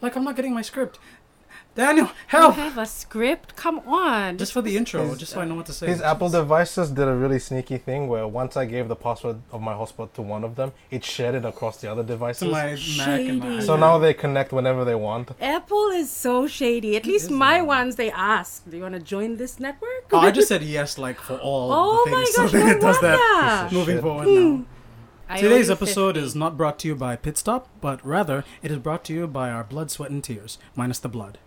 Like I'm not getting my script. Daniel, You help! have a script? Come on. Just for the intro, His- just so I know what to say. These Apple devices did a really sneaky thing where once I gave the password of my hotspot to one of them, it shared it across the other to devices. my Mac and my so now they connect whenever they want. Apple is so shady. At least my ones, they ask, do you want to join this network? Oh, I just said yes, like for all Oh the my things, gosh, so that no it does that. wonder. Moving shit. forward now. Hmm. I Today's episode 50. is not brought to you by Pit Stop, but rather it is brought to you by our blood, sweat, and tears, minus the blood.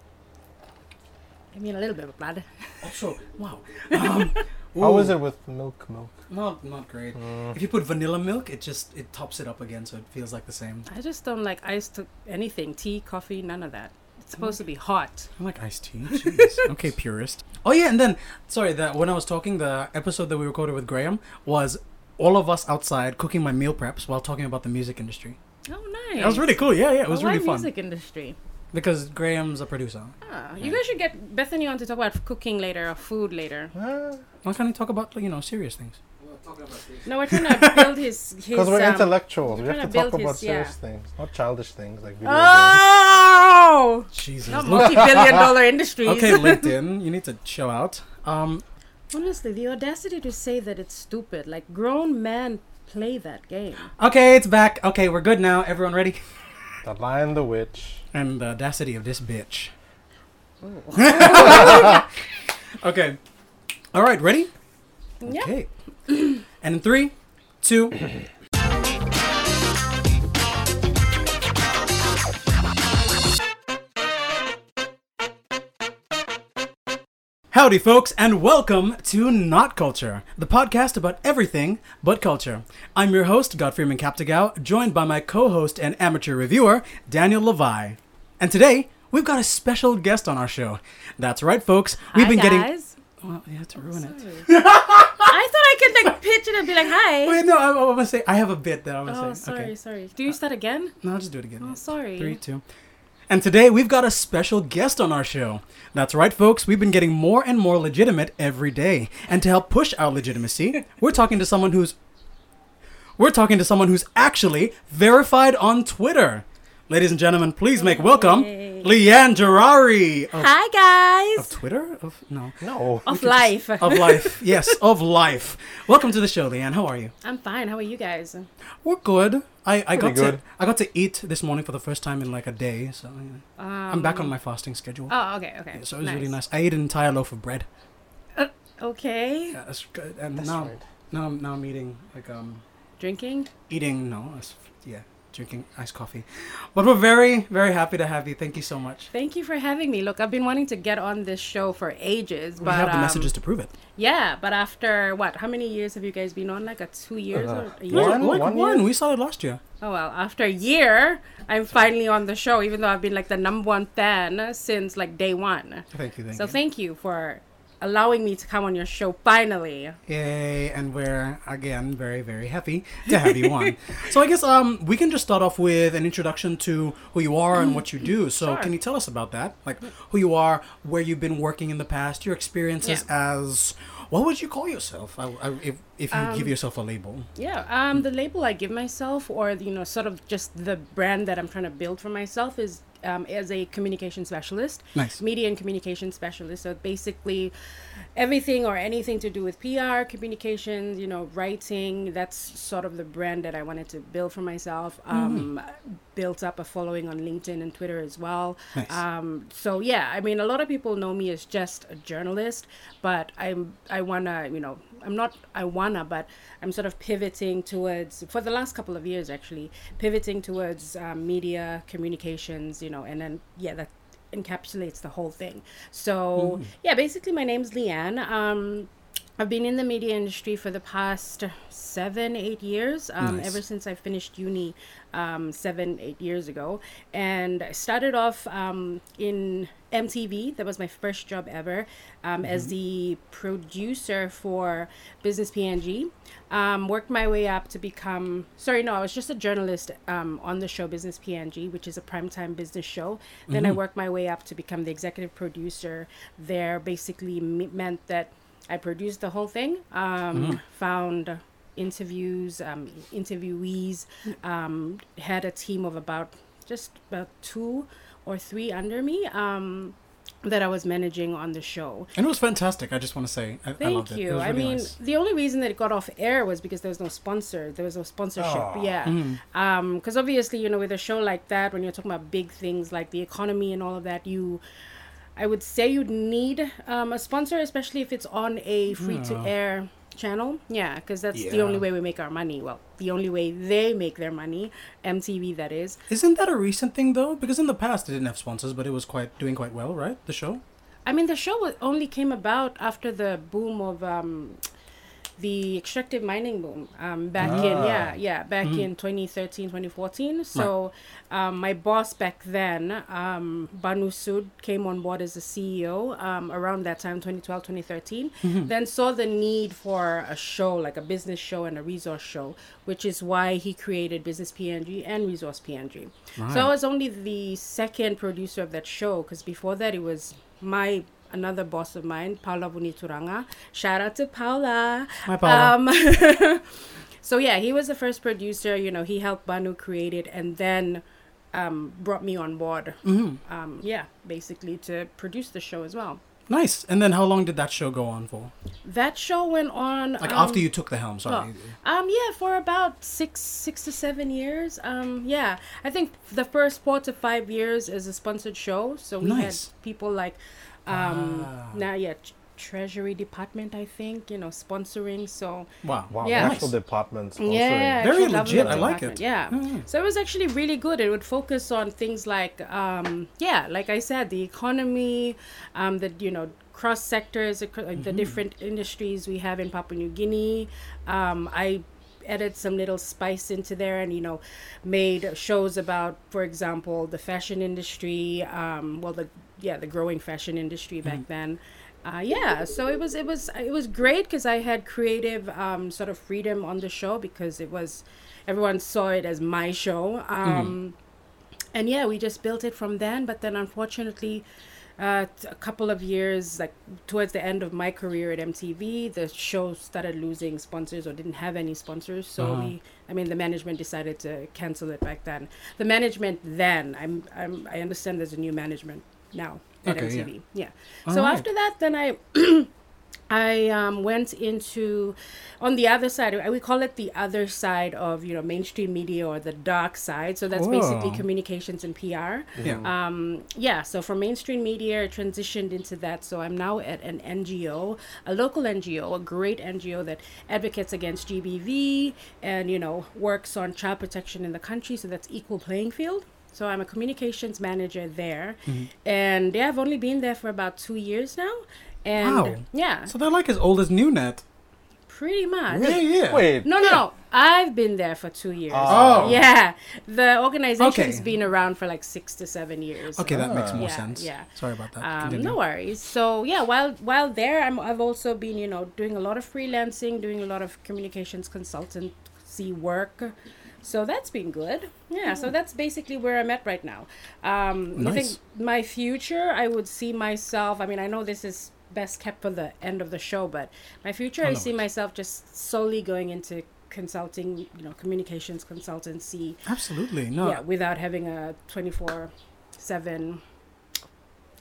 I mean, a little bit of blood. Also, wow. Um, How ooh, is it with milk? Milk. Not, not great. Mm. If you put vanilla milk, it just it tops it up again, so it feels like the same. I just don't like ice to anything. Tea, coffee, none of that. It's supposed to be hot. I like iced tea. Jeez. okay, purist. Oh yeah, and then sorry that when I was talking, the episode that we recorded with Graham was all of us outside cooking my meal preps while talking about the music industry. Oh, nice. That was really cool. Yeah, yeah, it was Oh, why really fun music industry. because Graham's a producer. Ah, you guys should get Bethany on to talk about cooking later or food later. Ah, Why can't we talk about you know serious things? No, we're trying to build his. his Because we're um, intellectuals. We we're have to trying talk about his- serious yeah. things, not childish things like video games. Oh! Jesus. Not multi-billion dollar industries. okay, LinkedIn, you need to chill out. Um, Honestly, the audacity to say that it's stupid. Like grown men play that game. okay, it's back. Okay, we're good now. Everyone ready? The Lion, the Witch. And the audacity of this bitch. Oh. Okay. All right, ready? Yeah. Okay. and in three, two. Howdy, folks, and welcome to Not Culture, the podcast about everything but culture. I'm your host, Godfrey Captigau, joined by my co host and amateur reviewer, Daniel Levi. And today, we've got a special guest on our show. That's right, folks. We've Hi, been getting. guys. Well, you have to ruin it. I thought I could like pitch it and be like, "Hi." Wait, no, I, I want to say I have a bit that I want to oh, say. sorry, Okay. sorry. Do you start again? No, I'll just do it again. Oh, yeah. sorry. Three, two. And today we've got a special guest on our show. That's right, folks. We've been getting more and more legitimate every day. And to help push our legitimacy, we're talking to someone who's we're talking to someone who's actually verified on Twitter. Ladies and gentlemen, please make welcome Leanne Jorari of, Hi, guys. of. Twitter. Of no, No. Of life. of life. Yes, of life. Welcome to the show, Leanne. How are you? I'm fine. How are you guys? We're good. I, I got Pretty to. I got to eat this morning for the first time in like a day, so yeah. I'm back on Um, my fasting schedule. Oh, okay, okay. Yeah, so it was really nice. I ate an entire loaf of bread. Okay. Yeah, that's good. And That's now, right. now, I'm, now I'm eating like um, Drinking. eating no, it's- yeah, drinking iced coffee. But we're very, very happy to have you. Thank you so much. Thank you for having me. Look, I've been wanting to get on this show for ages, but We but have the um, messages to prove it. Yeah, but after what? How many years have you guys been on? Like a two years Uh, or a year? One- like one one. year? We started last year. Oh well, after a year, I'm finally on the show, even though I've been like the number one fan since like day one. Thank you, thank so you. thank you for allowing me to come on your show finally. Yay! And we're again very, very happy to have you on. so I guess um we can just start off with an introduction to who you are and what you do. So Sure. can you tell us about that? Like who you are, where you've been working in the past, your experiences as what would you call yourself? I, I, if if you give yourself a label. Yeah, um, the label I give myself, or you know, sort of just the brand that I'm trying to build for myself, is um, as a communication specialist, Nice. media and communication specialist. So basically, everything or anything to do with PR, communications, you know, writing. That's sort of the brand that I wanted to build for myself. Um, Built up a following on LinkedIn and Twitter as well. Nice. Um, so yeah, I mean, a lot of people know me as just a journalist, but I'm I wanna, you know, I'm not I wanna, but I'm sort of pivoting towards for the last couple of years actually pivoting towards um, media communications, you know, and then yeah, that encapsulates the whole thing. So yeah, basically, my name's Leanne. Um, I've been in the media industry for the past seven, eight years, um, Nice. ever since I finished uni um, seven, eight years ago. And I started off um, in MTV. That was my first job ever um, as the producer for Business PNG. Um, worked my way up to become, sorry, no, I was just a journalist um, on the show Business PNG, which is a primetime business show. Then I worked my way up to become the executive producer there. Basically, meant that I produced the whole thing, um, found interviews, um, interviewees, um, had a team of about just about two or three under me um, that I was managing on the show. And it was fantastic. I just want to say, I, I Thank. It you. was I mean, nice. the only reason that it got off air was because there was no sponsor. There was no sponsorship. Aw. Yeah. Mm-hmm. Um, because obviously, you know, with a show like that, when you're talking about big things like the economy and all of that, you, I would say you'd need um, a sponsor, especially if it's on a free to air channel. Yeah, because that's the only way we make our money. Well, the only way they make their money, MTV, that is. Isn't that a recent thing though? Because in the past it didn't have sponsors, but it was quite doing quite well, right? The show. I mean, the show only came about after the boom of um, the extractive mining boom um, back in Ah. yeah yeah back Mm-hmm. in 2013 2014 so um, my boss back then um, banu sud came on board as the ceo um, around that time 2012 2013 Mm-hmm. then saw the need for a show like a business show and a resource show which is why he created business png and resource png so i was only the second producer of that show because before that it was my another boss of mine, Paula Vunituranga. Shout out to Paula. Hi, Paula. Um, so yeah, he was the first producer. You know, he helped Banu create it, and then um, brought me on board. hmm Um, yeah, basically to produce the show as well. Nice. And then how long did that show go on for? That show went on Like um, after you took the helm, sorry. Um, yeah, for about six, six to seven years. Um, yeah, I think the first four to five years is a sponsored show. So we Nice. had people like, um, Ah. now yeah, tr- Treasury Department, I think, you know, sponsoring. So Wow. Wow, Yeah. actual department sponsoring. yeah, Very legit, I like it. Yeah. Mm. So it was actually really good. It would focus on things like, um, yeah, like I said, the economy, um, the you know cross sectors, the different industries we have in Papua New Guinea. Um, I added some little spice into there, and you know, made shows about, for example, the fashion industry. Um, well, the yeah, the growing fashion industry back then. Uh, yeah, so it was it was it was great because I had creative um, sort of freedom on the show because it was everyone saw it as my show. Um, And yeah, we just built it from then. But then, unfortunately, uh, a couple of years, like towards the end of my career at MTV, the show started losing sponsors or didn't have any sponsors. So Uh-huh. we, I mean, the management decided to cancel it back then. The management then, I'm, I'm I understand there's a new management now at Okay, yeah. MTV. Yeah. All so right. after that, then I. I um, went into on the other side. We call it the other side of you know mainstream media or the dark side. So that's basically communications and PR. Yeah. Um, yeah. So from mainstream media, I transitioned into that. So I'm now at an NGO, a local NGO, a great NGO that advocates against GBV and you know works on child protection in the country. So that's equal playing field. So I'm a communications manager there, Mm-hmm. and yeah, I've only been there for about two years now. And Wow. yeah, So they're like as old as NewNet. pretty much. Yeah, yeah. Wait. No, no, no. I've been there for two years. Oh. Yeah. The organization's Okay. been around for like six to seven years. Okay, that makes more Yeah, sense. yeah. Sorry about that. Um, no worries. So yeah, while while there, I'm, I've also been you know doing a lot of freelancing, doing a lot of communications consultancy work. So that's been good. Yeah. So that's basically where I'm at right now. Um, I think my future, I would see myself. I mean, I know this is best kept for the end of the show, but my future, Oh, I see myself just solely going into consulting, you know, communications consultancy. Absolutely. No. Yeah, without having a twenty four seven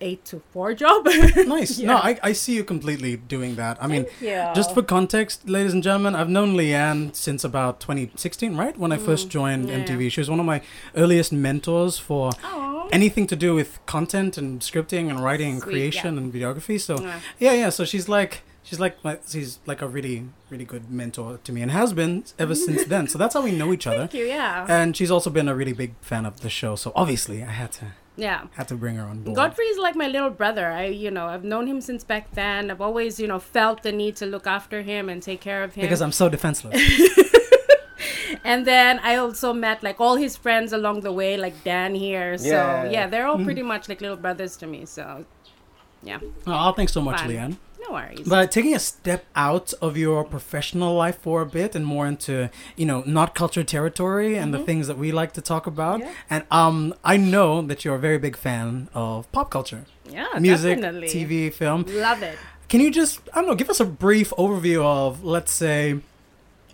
eight to four job. Nice. No, I, I see you completely doing that. I mean, yeah. just for context, ladies and gentlemen, I've known Leanne since about 2016, right? When I first joined Mm, yeah. MTV. She was one of my earliest mentors for Aw. anything to do with content and scripting and writing and Sweet, creation and videography. So, Yeah. yeah, yeah. So she's like, she's like, my, she's like a really, really good mentor to me and has been ever since then. So that's how we know each other. Thank you. Yeah. And she's also been a really big fan of the show. So obviously, I had to yeah. had to bring her on board. Godfrey is like my little brother. I, you know, I've known him since back then. I've always, you know, felt the need to look after him and take care of him. because I'm so defenseless. and then I also met like all his friends along the way, like Dan here. So Yeah. yeah, they're Mm-hmm. all pretty much like little brothers to me. So yeah, oh, thanks so much, Fun. Leanne. No worries. But taking a step out of your professional life for a bit and more into, you know, not culture territory and the things that we like to talk about. Yeah. And um, I know that you're a very big fan of pop culture, yeah, music, definitely. TV, film. Love it. Can you just, I don't know, give us a brief overview of, let's say,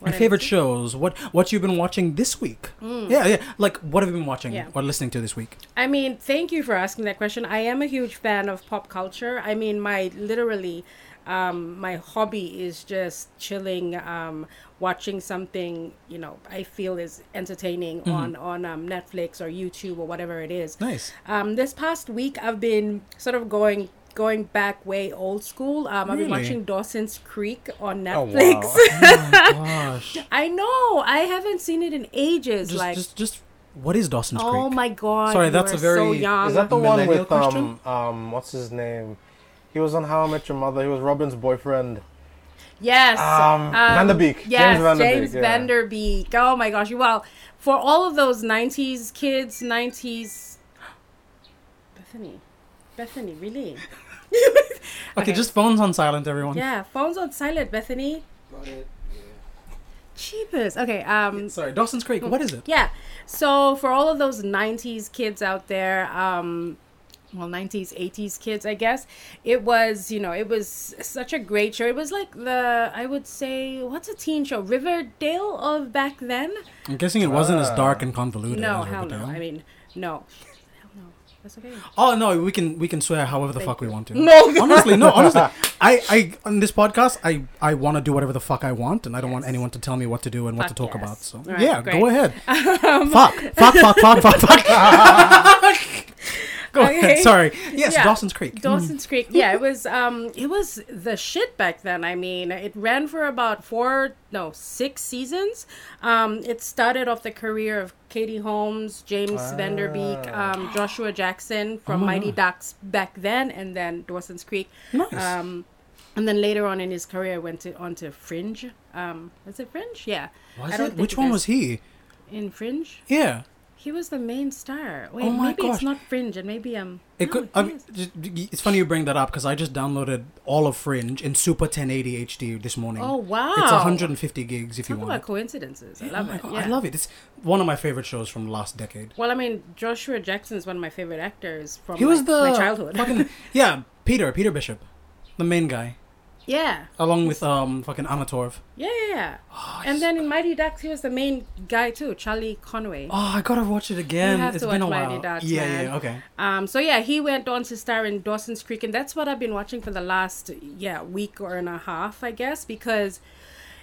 What favorite shows. What what you've been watching this week? Yeah, yeah. Like what have you been watching Yeah. or listening to this week? I mean, thank you for asking that question. I am a huge fan of pop culture. I mean, my literally, um, my hobby is just chilling, um, watching something you know I feel is entertaining Mm-hmm. on on um, Netflix or YouTube or whatever it is. Nice. Um, this past week, I've been sort of going going back way old school. Um, I've been watching Dawson's Creek on Oh, Netflix. wow. oh my gosh. I know I haven't seen it in ages. Just, like, just, just. What is Dawson's oh Creek? Oh my god! Sorry, you that's a are so very- young. Is that the one with um um what's his name? He was on How I Met Your Mother. He was Robin's boyfriend. Yes. Um, Van Der Yes, James Van Der James yeah. Van Der Beek. Oh my gosh. Well, for all of those 90s kids, 90s. Bethany. Bethany, really? okay, okay. just phones on silent, everyone. Yeah, phones on silent, Bethany. Cheapest. Okay, um. Sorry, Dawson's Creek. What is it? Yeah. So for all of those 90s kids out there, um, well, 90s, 80s kids, I guess, it was, you know, it was such a great show. It was like the, I would say, what's a teen show? Riverdale of back then? I'm guessing it wasn't as Ah. dark and convoluted. No, as hell no. I mean, no. That's okay. Oh no, we can we can swear however the Thank fuck we want to. No. honestly, no, honestly, I I on this podcast I I want to do whatever the fuck I want, and I don't want anyone to tell me what to do and what to talk yes. about. So Right, yeah, great. go ahead. Um, fuck, fuck, fuck, fuck, fuck, fuck. ahead. Sorry. Yes, Yeah. Dawson's Creek. Dawson's Creek. Yeah, it was um it was the shit back then. I mean, it ran for about four no, six seasons. Um it started off the career of Katie Holmes, James Van Der Beek, um, Joshua Jackson from Oh Mighty Ducks back then and then Dawson's Creek. Nice. Um and then later on in his career went to on to Fringe. Um was it Fringe? Yeah. was it? Which one was he? In Fringe? Yeah. He was the main star. Wait, Oh my maybe gosh. it's not Fringe and maybe um It no, could. he I mean, it's funny you bring that up because I just downloaded all of Fringe in Super 1080 HD this morning. Oh wow. It's 150 gigs if you Talk want. about it. coincidences. I love oh it. God, yeah. I love it. It's one of my favorite shows from last decade. Well, I mean, Joshua Jackson is one of my favorite actors from He was like, the my childhood. fucking yeah, Peter, Peter Bishop, the main guy, yeah, along with um fucking Anna Torv. yeah, yeah. yeah. Oh, and then in Mighty Ducks, he was the main guy too, Charlie Conway. oh, I gotta watch it again. You have It's to been a watch while. Mighty Ducks, yeah, man. yeah, okay. Um, so yeah, he went on to star in Dawson's Creek, and that's what I've been watching for the last yeah week or and a half, I guess, because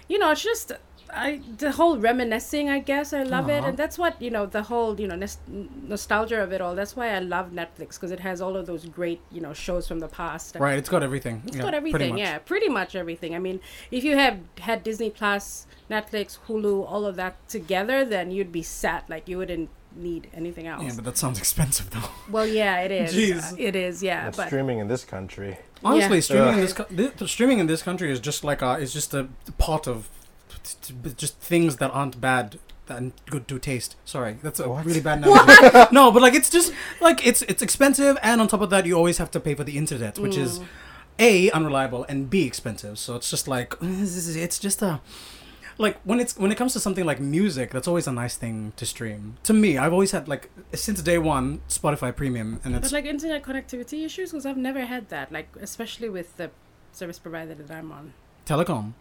you know it's just I the whole reminiscing, I guess I love it, and that's what you know the whole you know nos- nostalgia of it all. That's why I love Netflix because it has all of those great you know shows from the past. Right, it's got everything. It's yeah, got everything, much. yeah, pretty much everything. I mean, if you have had Disney Plus, Netflix, Hulu, all of that together, then you'd be set. Like you wouldn't need anything else. Yeah, but that sounds expensive though. well, yeah, it is. Jeez. It is, yeah. And But streaming in this country. Honestly, Yeah. streaming in this co- thi- the streaming in this country is just like a is just a pot of t- t- just things that aren't bad and good to taste. Sorry, that's a What? really bad analogy. no, but like it's just like it's it's expensive, and on top of that, you always have to pay for the internet, which is Mm. a unreliable and b expensive. So it's just like it's just a like when it's when it comes to something like music, that's always a nice thing to stream. To me, I've always had like since day one Spotify Premium, and it's But like internet connectivity issues, because I've never had that. Like especially with the service provider that I'm on. telecom.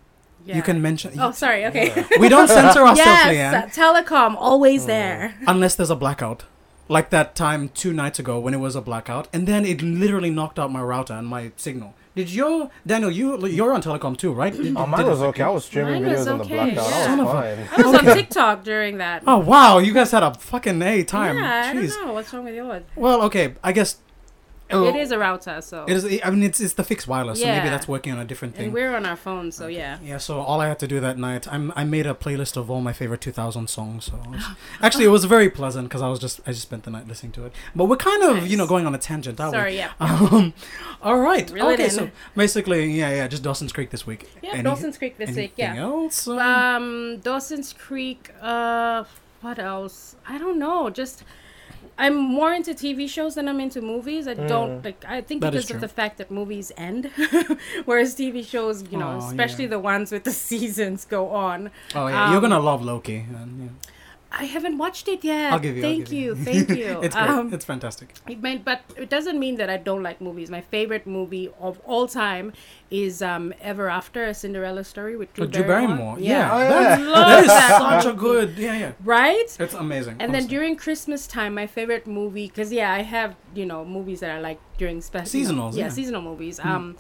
Yeah. You can mention. Oh, sorry. Okay. we don't censor ourselves, Leanne. yes, telecom always mm. there. unless there's a blackout. Like that time two nights ago when it was a blackout, and then it literally knocked out my router and my signal. Did your Daniel? You you're on telecom too, right? Did- Oh, did mine was okay. I was streaming Mine was videos on the okay, blackout. yeah. I was fine. I was on TikTok during that. Oh wow, you guys had a fucking a time. yeah, I Jeez. don't know what's wrong with yours. Well, okay, I guess. Oh, It is a router, so It is. I mean, it's it's the fixed wireless, so maybe that's working on a different and thing. we're on our phones, so yeah. Yeah, so all I had to do that night, I'm I made a playlist of all my favorite 2000 songs. So was- actually, it was very pleasant because I was just I just spent the night listening to it. But we're kind of you know going on a tangent, aren't we? Sorry, yeah. Um, all right. Reel it okay, in. so basically, yeah, yeah, just Dawson's Creek this week. Yeah, Any- Dawson's Creek this week, yeah. else? Um, Dawson's Creek. Uh, what else? I don't know. Just I'm more into TV shows than I'm into movies. I don't like. I think That because of the fact that movies end, whereas TV shows, you know, Oh, especially yeah. the ones with the seasons go on. oh yeah, you're um, gonna love Loki. And, yeah. I haven't watched it yet. I'll give you. Thank give you. Thank you. it's great. Um, it's fantastic. It meant, but it doesn't mean that I don't like movies. My favorite movie of all time is um, Ever After, a Cinderella story with Drew, Oh, Drew Barrymore. Yeah, Oh, That, yeah. Love that is that such a good. Yeah, yeah. Right? It's amazing. And then during Christmas time, my favorite movie, because yeah, I have you know movies that I like during special Seasonals, yeah, yeah. seasonal movies. Um,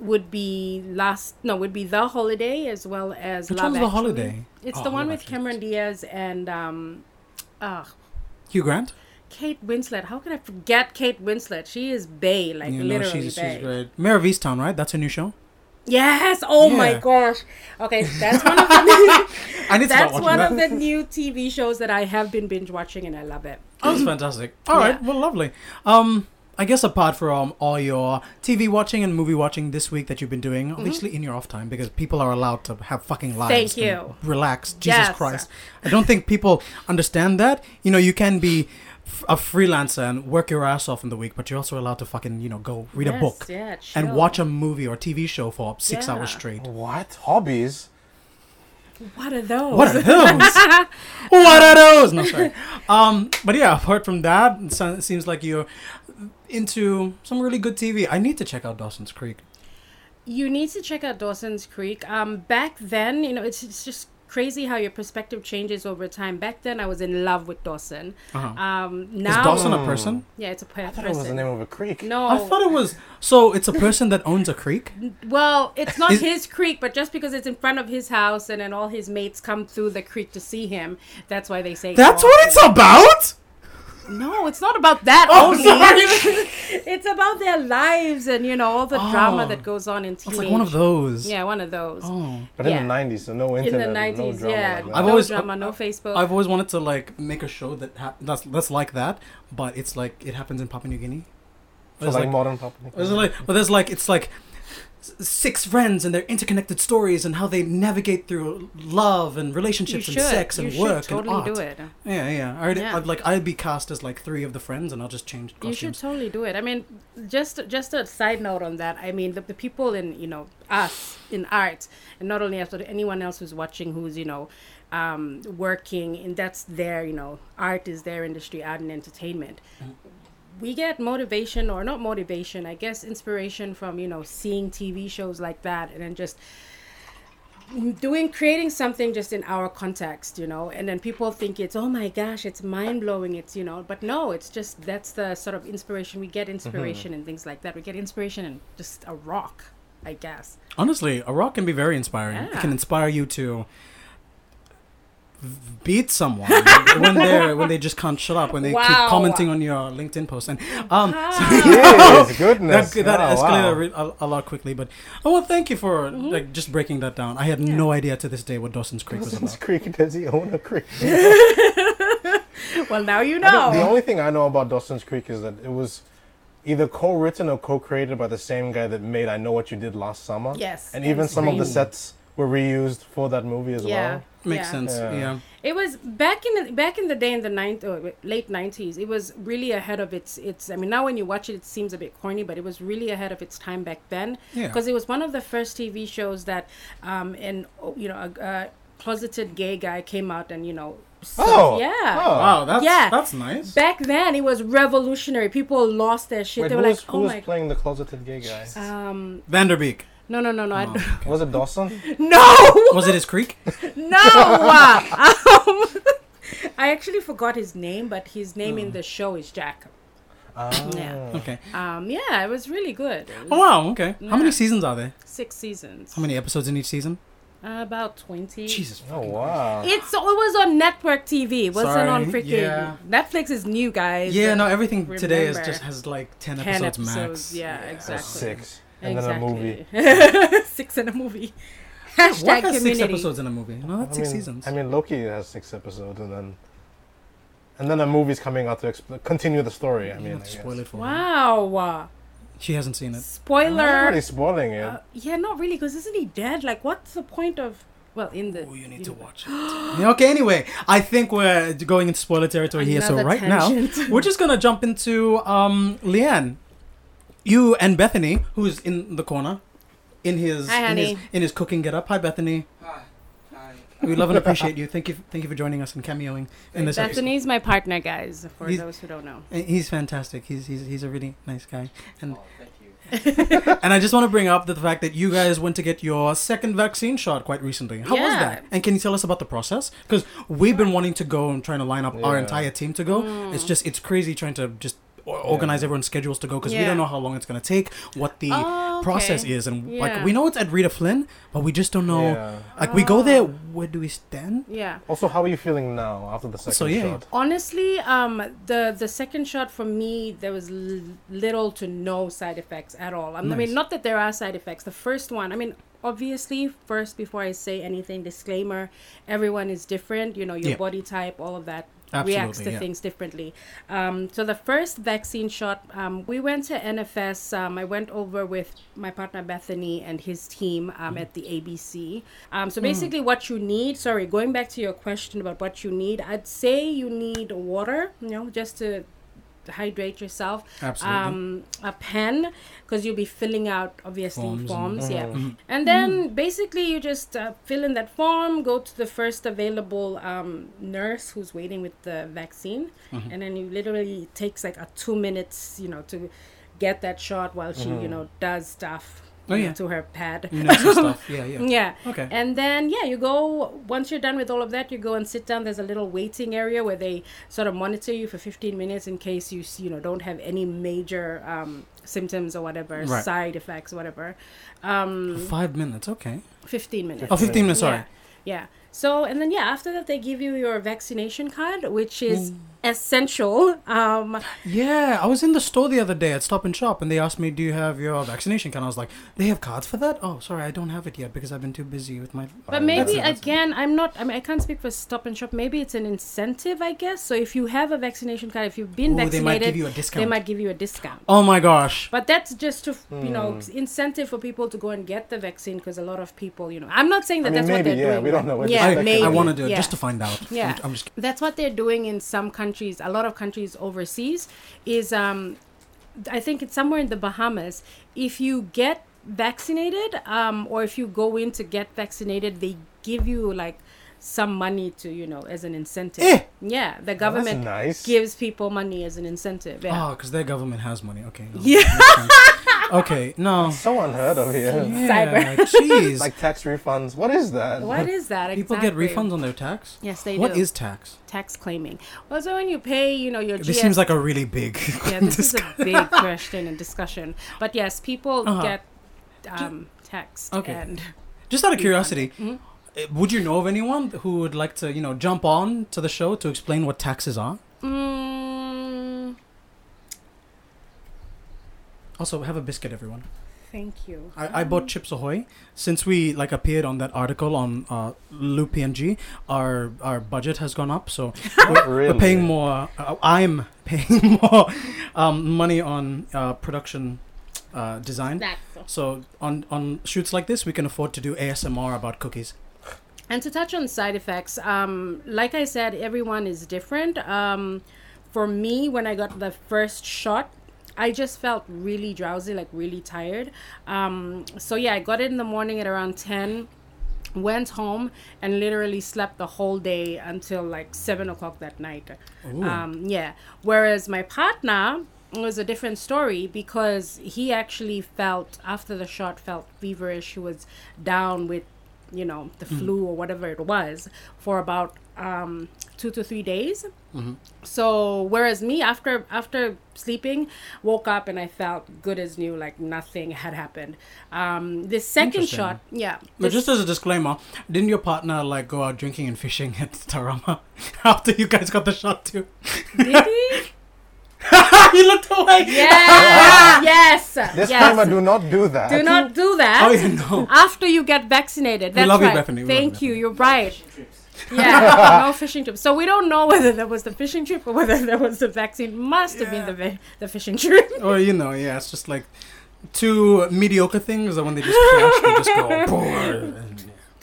would be last no would be The Holiday as well as Which Love one's The Holiday? It's Oh, the one Love with Actually. Cameron Diaz and um, uh, Hugh Grant. Kate Winslet. How can I forget Kate Winslet? She is Bay, like you know, literally she's, Bay. she's great. Mare of Easttown, right? That's her new show. Yes. Oh my gosh. Okay, that's one of the I need to start that's one that. of the new TV shows that I have been binge watching and I love it. Oh, that's fantastic. All right, Yeah. well, lovely. Um, I guess apart from all your TV watching and movie watching this week that you've been doing, obviously in your off time, because people are allowed to have fucking lives. Mm-hmm. Thank you. Relax. Jesus Yes. Christ. I don't think people understand that. You know, you can be f- a freelancer and work your ass off in the week, but you're also allowed to fucking, you know, go read a book yeah, and watch a movie or TV show for six Yeah. hours straight. What hobbies? What are those? What are those? what are those? No, sorry. Um, but yeah, apart from that, it it seems like you're into some really good TV. I need to check out Dawson's Creek. You need to check out Dawson's Creek. Um, back then, you know, it's, it's just crazy how your perspective changes over time. Back then, I was in love with Dawson. Uh-huh. Um, Is Dawson a person? yeah, it's a per- I thought person. it was the name of a creek. No, I thought it was. So it's a person that owns a creek. Well, it's not Is- his creek, but just because it's in front of his house and then all his mates come through the creek to see him, that's why they say. That's Dawson. what it's about. No, it's not about that Oh, only. sorry. it's about their lives and you know all the drama Oh. that goes on in teenage. It's like one of those. Yeah, one of those. Oh. But Yeah. in the 90s, so no in internet, the no drama yeah, like that. I've no always- drama, no Facebook. I've always wanted to like make a show that ha- that's that's like that, but it's like it happens in Papua New Guinea. So There's like, like, modern public. there's like, but there's like it's like s- six friends and their interconnected stories and how they navigate through love and relationships and sex you and work totally and art. do it. Yeah, yeah. I'd, Yeah. I'd like I'd be cast as like three of the friends, and I'll just change You should totally do it. I mean, just just a side note on that. I mean, the, the people in you know us in art, and not only us, but anyone else who's watching, who's you know um, working, and that's their you know art is their industry, art and entertainment. We get motivation, or not motivation, I guess inspiration from you know seeing TV shows like that, and then just doing creating something just in our context you know and then people think it's oh my gosh it's mind-blowing it's you know but no it's just that's the sort of inspiration. We get inspiration mm-hmm. and things like that. We get inspiration in just a rock i guess. Honestly, a rock can be very inspiring. It can inspire you to beat someone when they when they just can't shut up when they keep commenting on your LinkedIn post and um Yes, goodness. that, that Oh, escalated wow. a, a, a lot quickly but oh well thank you for like just breaking that down I had no idea to this day what Dawson's Creek was about Creek, does he own a creek? well now you know the only thing I know about Dawson's Creek is that it was either co-written or co-created by the same guy that made I Know What You Did Last Summer. yes And even and some of the sets were reused for that movie as yeah well. Makes yeah. sense Yeah. yeah It was back in the back in the day in the ninth or late nineties. It was really ahead of its its. I mean, now when you watch it, it seems a bit corny, but it was really ahead of its time back then. Yeah. Because it was one of the first TV shows that, um, and oh, you know, a, a closeted gay guy came out and you know. so- Oh, yeah. oh. wow that's Yeah. that's nice Back then, it was revolutionary. People lost their shit. Wait, they who were was, like, who "Oh was my." playing the closeted gay guy? Um, Van Der Beek no, no, no, no, Oh, d- okay. Was it Dawson? no, was it his creek no. um, I actually forgot his name, but his name in the show is Jack. Ah. Yeah. okay Um, yeah, it was really good. It oh wow okay how many seasons are there Six seasons. how many episodes in each season Uh, about twenty. Jesus Oh wow. It's it was on network TV. It wasn't on Sorry, freaking yeah. Netflix is new guys. Yeah, no, everything today is just has like ten episodes, episodes. max. Yeah, So exactly. six. And then a movie. Exactly. six in a movie. What Hashtag has community. six episodes in a movie? No, that's I six mean, seasons. I mean, Loki has six episodes, and then and then a movie's coming out to expl- continue the story. I mean, have I spoil it for her. Wow. She hasn't seen it. I'm Spoiler. not really spoiling it. Uh, yeah, not really, because isn't he dead? Like, what's the point of? Well, in the. Oh, you need to watch it. Okay, anyway, I think we're going into spoiler territory here. So Another right now, we're just gonna jump into um, Leanne, you and Bethany, who's in the corner, in his Hi, in his in his cooking getup. Hi, Bethany. Hi. Hi. We love and appreciate you. Thank you. Thank you for joining us and cameoing in this episode. Bethany's my partner, guys. For He's- those who don't know. He's fantastic. He's he's he's a really nice guy. And Oh, thank you. and I just want to bring up the fact that you guys went to get your second vaccine shot quite recently. How was that? And can you tell us about the process? Because we've been wanting to go and trying to line up our entire team to go. Mm. It's just it's crazy trying to just o- organize everyone's schedules to go because we don't know how long it's gonna take, what the Oh, process is, and like we know it's at Rita Flynn, but we just don't know. Yeah. Like we go there, Oh. where do we stand? Yeah. Also, how are you feeling now after the second So, yeah. shot? Honestly, um, the the second shot for me, there was l- little to no side effects at all. Um, I Nice. mean, not that there are side effects. The first one, I mean, obviously, first before I say anything, disclaimer: everyone is different. You know, your Yeah. body type, all of that Absolutely, reacts to yeah. things differently. Um, so the first vaccine shot, um, we went to NFS. Um, I went over with my partner Bethany and his team um, Mm. at the ABC. Um, so basically, what you need. Sorry, going back to your question about what you need, I'd say you need water. You know, just to hydrate yourself. Absolutely. Um, a pen because you'll be filling out obviously Forms forms, and- yeah. Mhm. And then basically you just uh, fill in that form, go to the first available um, nurse who's waiting with the vaccine, Mm-hmm. and then you literally takes like a two minutes, you know, to get that shot while she, you know, does stuff Oh, know, yeah. to her pad. You know stuff. Yeah, yeah. Yeah. Okay. And then yeah, you go once you're done with all of that, you go and sit down. There's a little waiting area where they sort of monitor you for 15 minutes in case you you know don't have any major um, symptoms or whatever, Right. side effects, whatever. Um, Five minutes. Okay. 15 minutes. Oh, 15 minutes. Sorry. Yeah. Yeah. So and then yeah, after that they give you your vaccination card, which is essential. Um, Yeah, I was in the store the other day at Stop and Shop, and they asked me, "Do you have your vaccination card?" I was like, "They have cards for that?" Oh, sorry, I don't have it yet because I've been too busy with my. But maybe That's it. again, I'm not. I mean, I can't speak for Stop and Shop. Maybe it's an incentive, I guess. So if you have a vaccination card, if you've been Ooh, they vaccinated, might give you a discount. they might give you a discount. Oh my gosh. But that's just to you know Hmm. incentive for people to go and get the vaccine because a lot of people, you know, I'm not saying that I mean, that's what maybe, they're yeah, doing. we don't know. We're Yeah, I, speculating. maybe. I want to do it yeah. just to find out. Yeah. I'm, I'm just. That's what they're doing in some countries. A lot of countries overseas is um, I think it's somewhere in the Bahamas. If you get vaccinated, um, or if you go in to get vaccinated, they give you like some money to you know as an incentive. Eh! Yeah, the Oh, government nice. gives people money as an incentive. Yeah. Oh, because their government has money. Okay. no, Yeah. Makes sense. okay. No. So unheard of here. Yeah. Jeez. Like tax refunds. What is that? What is that? People get exactly? refunds on their tax. Yes, they What do. is tax? tax claiming? Well, so when you pay, you know, your GS. This seems like a really big. yeah, this is a big question and discussion. But yes, people Uh-huh. get um, taxed. Okay. And Just out of curiosity, Mhm. uh, would you know of anyone who would like to, you know, jump on to the show to explain what taxes are? mm, Also, have a biscuit, everyone. thank you. I, I bought Chips Ahoy since we like appeared on that article on uh, Loop PNG. Our our budget has gone up, so we're, Really? we're paying more. Uh, I'm paying more um, money on uh, production uh, design. That's So on on shoots like this, we can afford to do ASMR about cookies. And to touch on side effects, um, like I said, everyone is different. Um, for me, when I got the first shot, I just felt really drowsy, like really tired. Um, so yeah, I got it in the morning at around ten. Went home and literally slept the whole day until like seven o'clock that night. Um, yeah. Whereas my partner was a different story because he actually felt after the shot felt feverish. He was down with, you know, the flu or whatever it was for about um, two to three days. Mhm. So whereas me after after sleeping, woke up and I felt good as new, like nothing had happened. Um, the second shot, yeah. But just as a disclaimer, didn't your partner like go out drinking and fishing at Tarama after you guys got the shot too? did he? you looked away. Yeah. yes. Disclaimer: yes. Do not do that. Do not do that. Oh, you know. after you get vaccinated. That's love you, right. Bethany. We Thank you, you. You're right. Yeah, no fishing trip. So we don't know whether that was the fishing trip or whether that was the vaccine. Must have been the the fishing trip. Or you know, yeah, it's just like two mediocre things that when they just crash, they just go. boom.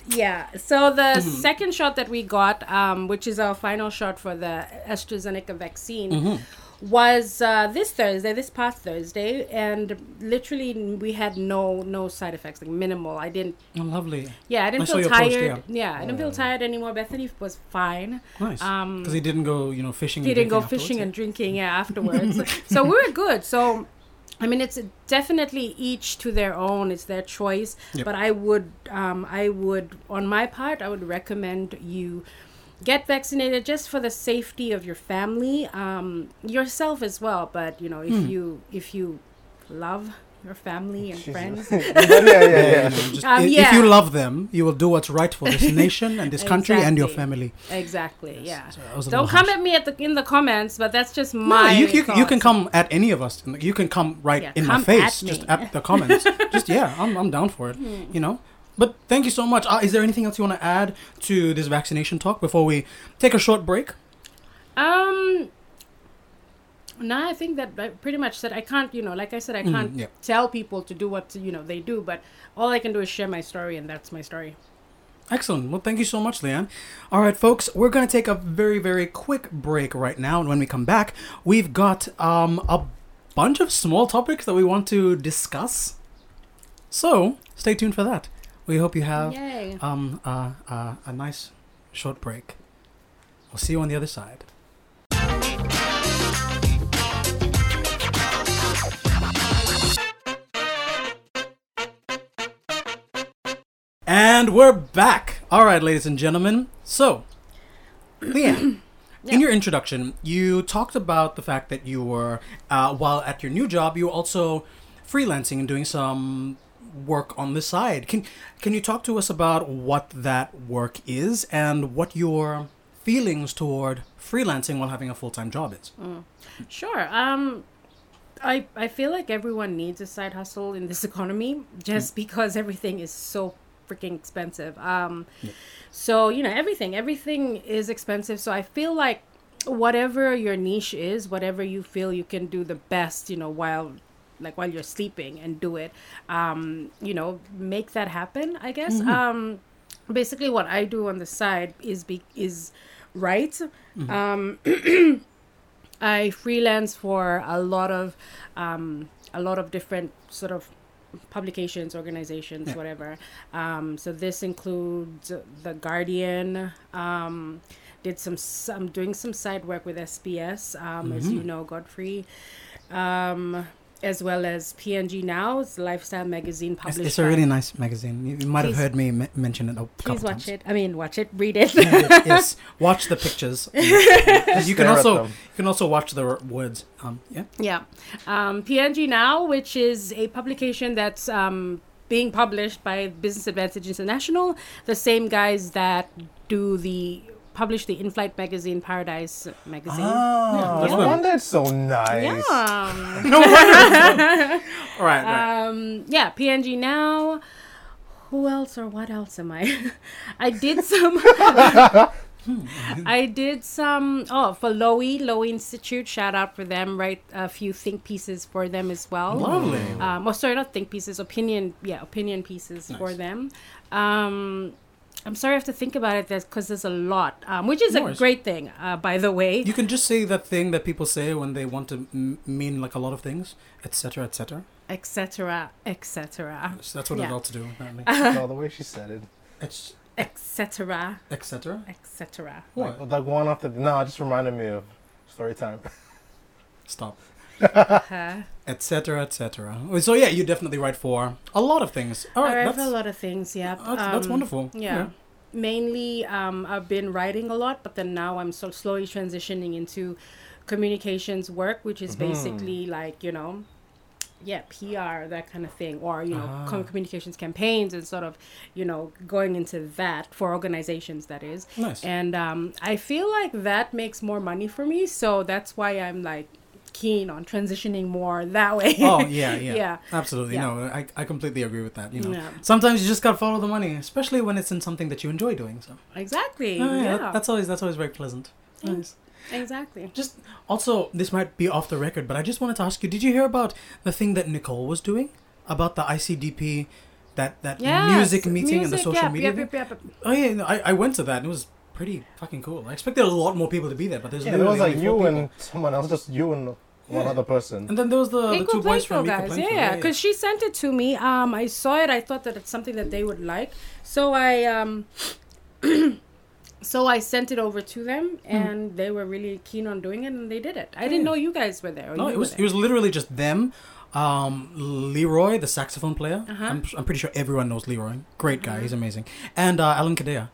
Yeah. So the Mm-hmm. second shot that we got, um, which is our final shot for the AstraZeneca vaccine, Mm-hmm. Was uh, this Thursday, this past Thursday, and literally we had no no side effects, like minimal. I didn't, Oh, lovely. yeah, I didn't I feel your post, tired. yeah. yeah. I didn't feel tired anymore. Bethany was fine. Nice. Um, Because he didn't go, you know, fishing. he and didn't go drinking fishing and drinking yeah afterwards so we were good so i mean it's definitely each to their own it's their choice Yep. but i would um, i would on my part i would recommend you get vaccinated just for the safety of your family um, yourself as well but you know if Hmm. you if you love your family and friends yeah, yeah, yeah, yeah. yeah. Just, Um, i- If yeah. you love them, you will do what's right for this nation and this country and your family. exactly yeah So I was a don't little come harsh. at me at the in the comments but that's just No, my you, you, you can come at any of us. You can come right Yeah, in my face, at just. At the comments. just yeah, I'm, I'm down for it. You know. But thank you so much. Uh, is there anything else you want to add to this vaccination talk before we take a short break? Um. No, I think that I pretty much said I can't. You know, like I said, I can't yeah. tell people to do what you know they do, but all I can do is share my story, and that's my story. Excellent. Well, thank you so much, Leanne. All right, folks, we're going to take a very, very quick break right now. And when we come back, we've got um, a bunch of small topics that we want to discuss. So stay tuned for that. We hope you have Yay! um, uh, uh, a nice short break. We'll see you on the other side. And we're back. All right, ladies and gentlemen. So, Leanne, Yeah. in your introduction, you talked about the fact that you were, uh, while at your new job, you were also freelancing and doing some work on the side. Can can you talk to us about what that work is and what your feelings toward freelancing while having a full time job is? Sure. Um, I I feel like everyone needs a side hustle in this economy, just because everything is so freaking expensive. Um, so you know everything everything is expensive. So I feel like whatever your niche is, whatever you feel you can do the best, you know, while like while you're sleeping and do it um you know make that happen i guess um basically what i do on the side is be is write um I freelance for a lot of um, a lot of different sort of publications, organizations, Yeah. whatever. Um, so this includes the Guardian. Um, did some I'm doing some side work with SBS, um, as you know, Godfrey. Um, as well as PNG Now, it's a lifestyle magazine published. it's a by- really nice magazine. You, you might have heard me me- mention it a Please watch times. it. I mean, watch it, read it. yes, watch the pictures. you can also you can also watch the r- words. Um, yeah. Yeah. Um, PNG Now, which is a publication that's um, being published by Business Advantage International, the same guys that do the publish the in-flight magazine Paradise magazine. Oh, that's no wonder it's so nice. Yeah. No wonder. All right. right. Um, yeah, PNG Now. Who else or what else am I? I did some. I did some. Oh, for Lowy, Lowy Institute. Shout out for them. Write a few think pieces for them as well. Lovely. Um, well, sorry, not think pieces. Opinion. Yeah, opinion pieces for them. Um, I'm sorry, I have to think about it because there's a lot, um, which is No a great thing. Uh, by the way, You can just say that thing that people say when they want to m- mean like a lot of things, etc., etc. etc., etc., So that's what Yeah. adults do. Apparently. No, the way she said it. It's etc., etc. etc. What? Like, like one after the, no, it just reminded me of story time. Stop. Etc. Etc. So yeah, you definitely write for a lot of things. All I write That's, for a lot of things. Yeah, that's, that's Um, wonderful. Yeah. Mainly, um, I've been writing a lot, but then now I'm so slowly transitioning into communications work, which is basically like you know, yeah, PR that kind of thing, or you know, com- Ah. communications campaigns and sort of, you know, going into that for organizations. That is, Nice. and um, I feel like that makes more money for me, so that's why I'm like keen on transitioning more that way. oh yeah, yeah, Yeah. absolutely. Yeah. No, I, I completely agree with that. You know, Yeah. sometimes you just gotta follow the money, especially when it's in something that you enjoy doing. So exactly. Oh, yeah, yeah. that- that's always that's always very pleasant. Thanks. Nice. exactly. Just also, this might be off the record, but I just wanted to ask you: Did you hear about the thing that Nicole was doing about the ICDP, that that Yes, music meeting and the social yep, media? Yep, yep, yep, yep. Oh yeah, no, I I went to that. and It was pretty fucking cool. I expected a lot more people to be there, but there's Yeah, there was like only four you people. and someone else, just you and one Yeah. other person. And then there was the, the two boys from guys, Plainfield. yeah, because she sent it to me. Um, I saw it. I thought that it's something that they would like, so I um, so I sent it over to them, and they were really keen on doing it, and they did it. I didn't know you guys were there. No, it was it was literally just them. Um, Leroy, the saxophone player. Uh-huh. I'm, I'm pretty sure everyone knows Leroy. Great guy, he's amazing. And uh, Alan Kadea.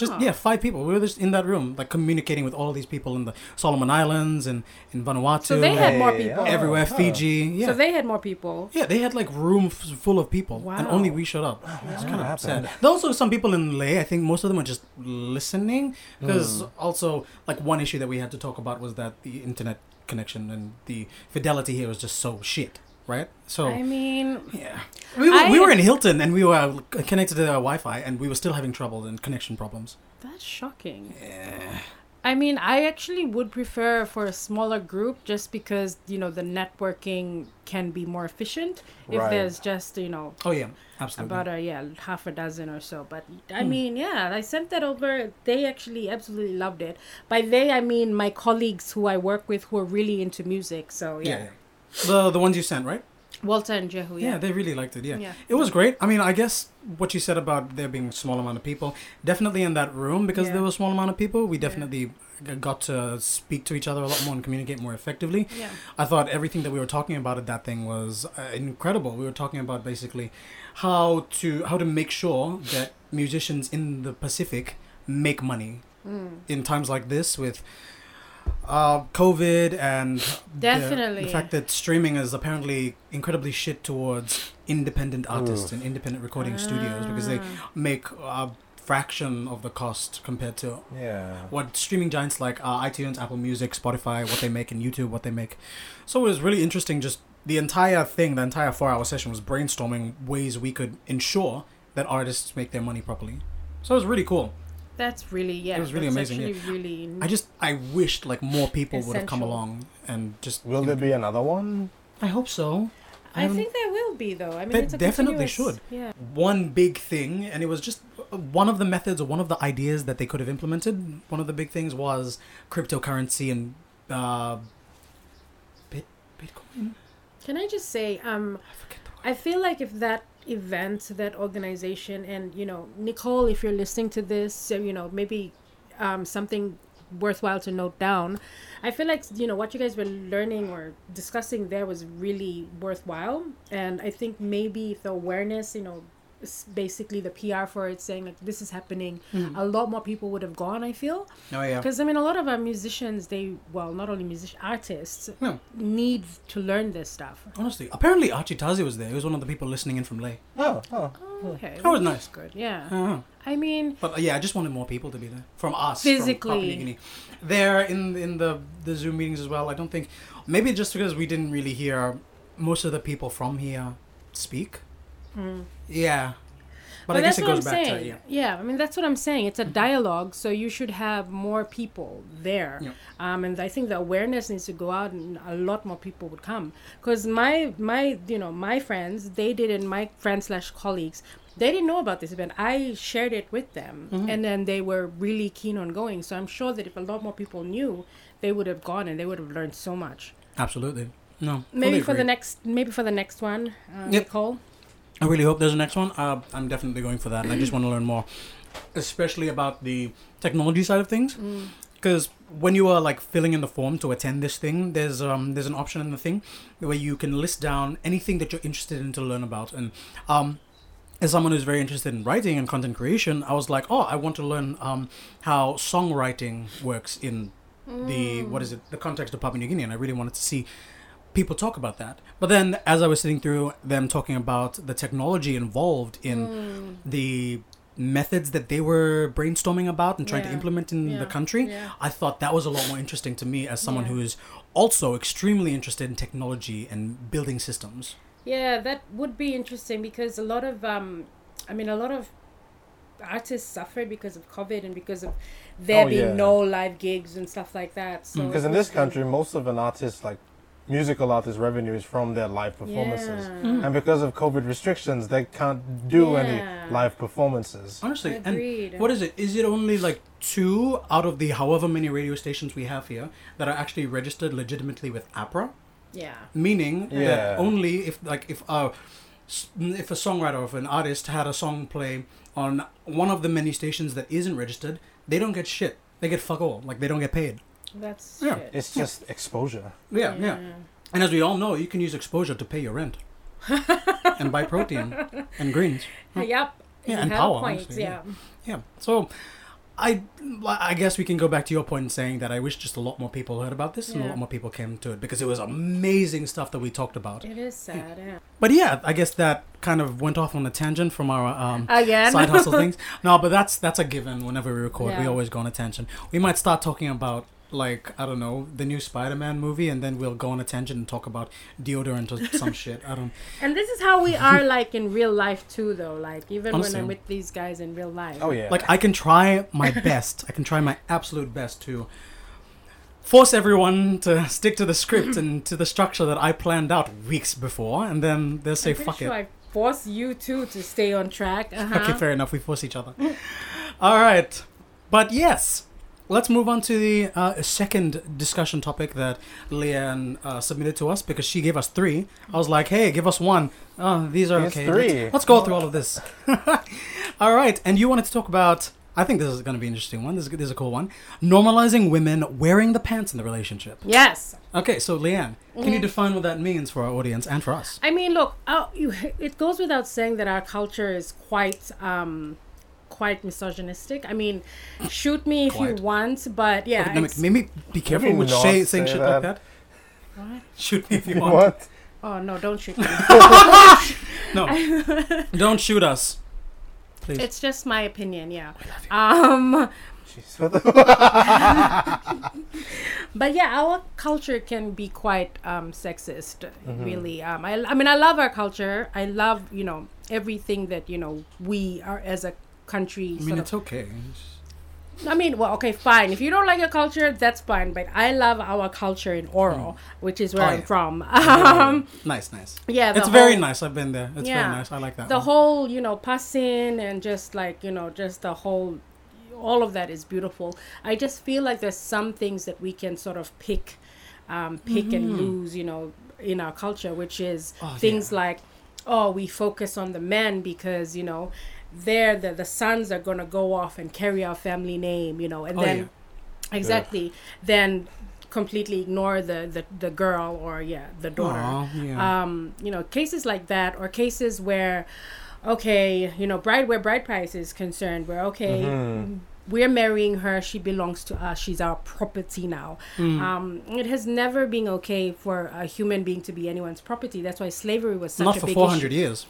Just yeah, five people. We were just in that room, like communicating with all these people in the Solomon Islands and in Vanuatu. So they had more people. everywhere, Oh. Fiji. Yeah, So they had more people. yeah, they had like rooms full of people, and only we showed up. It's kind of What sad. There are also some people in Lae. I think most of them are just listening because Hmm. also like one issue that we had to talk about was that the internet connection and the fidelity here was just so shit, right? So I mean, yeah, we were, I- we were in Hilton and we were connected to the Wi-Fi and we were still having trouble and connection problems. that's shocking. Yeah. I mean, I actually would prefer for a smaller group just because, you know, the networking can be more efficient if Right. there's just, you know, Oh yeah, absolutely. about a yeah, half a dozen or so. But I Hmm. mean, yeah, I sent that over. They actually absolutely loved it. By they I mean my colleagues who I work with who are really into music. So yeah. yeah. yeah. The the ones you sent, right? Walter and Jehu, Yeah, yeah. they really liked it. Yeah. Yeah. It was great. I mean, I guess what you said about there being a small amount of people, definitely in that room because Yeah. there was a small amount of people, we definitely g- got to speak to each other a lot more and communicate more effectively. yeah. I thought everything that we were talking about at that thing was uh, incredible. We were talking about basically how to how to make sure that musicians in the Pacific make money Mm. in times like this with uh, COVID and the- Definitely. the, fact that streaming is apparently incredibly shit towards independent artists and independent recording studios because they Ah. make a fraction of the cost compared to Yeah. what streaming giants like uh, iTunes, Apple Music, Spotify, what they make, and YouTube, what they make. So it was really interesting. Just the entire thing, the entire four-hour session was brainstorming ways we could ensure that artists make their money properly. So it was really cool. That's really yeah. It was really amazing, Actually, really. I just I wished like more people would have come along and just. Will there be another one? I hope so. I haven't- think there will be though. I mean, There it's a definitely should. Yeah. one big thing, and it was just one of the methods or one of the ideas that they could have implemented. One of the big things was cryptocurrency and uh, Bitcoin. Can I just say, um, I forget the I feel like if that event, that organization, and you know, Nicole, if you're listening to this, you know, maybe um, something worthwhile to note down. I feel like you know what you guys were learning or discussing there was really worthwhile, and I think maybe the awareness, you know, basically the PR for it saying like this is happening, a lot more people would have gone. I feel Oh yeah. because I mean a lot of our musicians, they well, not only musician artists, No, need to learn this stuff. honestly, apparently Archie Tazi was there. He was one of the people listening in from Lae. Oh, oh. Oh, okay, That was nice. Good, yeah. Uh-huh. I mean, But uh, yeah, I just wanted more people to be there from us, Physically. Papua New Guinea. There in in the the Zoom meetings as well. I don't think maybe just because we didn't really hear most of the people from here speak. Mm. Yeah, but, But I guess that's it what goes I'm back saying. to yeah. yeah, I mean that's what I'm saying. It's a dialogue, so you should have more people there. Yeah. Um, and I think the awareness needs to go out, and a lot more people would come. Because my my you know my friends, they didn't. My friends slash colleagues, they didn't know about this event. I shared it with them, Mm-hmm. and then they were really keen on going. So I'm sure that if a lot more people knew, they would have gone and they would have learned so much. Absolutely. No. Maybe for the next, maybe for the next one, uh, Yep. Nicole. I really hope there's a next one. Uh, I'm definitely going for that, and I just want to learn more, especially about the technology side of things. Mm. Because when you are like filling in the form to attend this thing, there's um there's an option in the thing where you can list down anything that you're interested in to learn about. And um, as someone who's very interested in writing and content creation, I was like, oh, I want to learn um how songwriting works in the what is it the context of Papua New Guinea, and I really wanted to see people talk about that. But then, as I was sitting through them talking about the technology involved in Mm. the methods that they were brainstorming about and trying to implement in Yeah. the country, Yeah. I thought that was a lot more interesting to me as someone Yeah. who is also extremely interested in technology and building systems. Yeah, that would be interesting because a lot of um I mean a lot of artists suffered because of COVID and because of there Oh, being yeah. no live gigs and stuff like that. So Mm. Because in this country, most of an artist, like, musical artists' revenue is from their live performances. Yeah. Hmm. And because of COVID restrictions, they can't do Yeah. any live performances. Honestly, Agreed. and what is it? Is it only like two out of the however many radio stations we have here that are actually registered legitimately with APRA? Yeah. Meaning Yeah. that only if like if a s- if a songwriter or an artist had a song play on one of the many stations that isn't registered, they don't get shit. They get fuck all. Like they don't get paid. That's Yeah. shit. It's just exposure. Yeah, yeah. And as we all know, you can use exposure to pay your rent and buy protein and greens. Yep. Yeah, You and have power, points, honestly, yeah. Yeah. So, I I guess we can go back to your point in saying that I wish just a lot more people heard about this and a lot more people came to it because it was amazing stuff that we talked about. It is sad, yeah. But yeah, I guess that kind of went off on a tangent from our um, Again. side hustle things. No, but that's that's a given. Whenever we record, we always go on a tangent. We might start talking about like I don't know the new Spider-Man movie, and then we'll go on a tangent and talk about deodorant or some shit. I don't. And this is how we are like in real life too though. Like even Honestly. when I'm with these guys in real life. Oh yeah. Like I can try my best. I can try my absolute best to force everyone to stick to the script and to the structure that I planned out weeks before, and then they'll say I'm fuck sure it. I force you too to stay on track. Uh-huh. Okay, fair enough. We force each other. All right, but yes, let's move on to the uh, second discussion topic that Leanne uh, submitted to us because she gave us three. I was like, hey, give us one. Oh, these are Here's okay. three. Let's, let's go through all of this. all right, and you wanted to talk about. I think this is going to be an interesting one. This is, this is a cool one. Normalizing women wearing the pants in the relationship. Yes. Okay, so Leanne, can you Mhm. define what that means for our audience and for us? I mean, look, uh, you, it goes without saying that our culture is quite, um, quite misogynistic. I mean, shoot me if Quite. you want, but yeah, Okay, no, it's- maybe be careful with not say, saying say shit like that. that. What? Shoot me if you want. what? Oh no, don't shoot me. No, don't shoot us, please. it's just my opinion, yeah. I love you. Um, but yeah, our culture can be quite um, sexist, really. Um, I, I mean, I love our culture. I love, you know, everything that you know we are as a country. I mean, it's of, okay. I mean, well, okay, fine. If you don't like your culture, that's fine. But I love our culture in Oro, which is where Oh, I'm yeah. from. Um, Nice, nice. yeah, It's very nice. I've been there. It's Yeah. very nice. I like that. the one. whole you know passing and just like you know just the whole all of that is beautiful i just feel like there's some things that we can sort of pick um, pick and lose you know in our culture which is Oh, things yeah. like oh we focus on the men because you know they're the, the sons are going to go off and carry our family name you know and Oh, then yeah. exactly then completely ignore the, the the girl or yeah the daughter Aw, yeah. um, you know, cases like that, or cases where, okay, you know, bride where bride price is concerned, where okay, Mhm. we're marrying her, she belongs to us, she's our property now. Mm. Um, it has never been okay for a human being to be anyone's property. That's why slavery was such Not a for big 400 issue. years.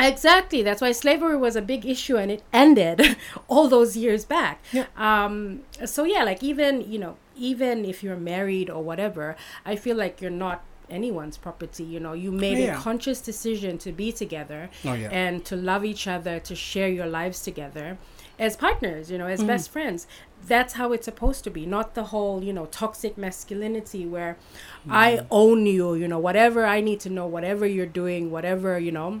Exactly. That's why slavery was a big issue and it ended all those years back. Yeah. Um, so yeah, like even, you know, even if you're married or whatever, I feel like you're not anyone's property. You know, you made Yeah. a conscious decision to be together Oh, yeah. and to love each other, to share your lives together as partners, you know, as Mm-hmm. best friends. That's how it's supposed to be, not the whole, you know, toxic masculinity where Mm-hmm. I own you, you know, whatever I need to know, whatever you're doing, whatever, you know,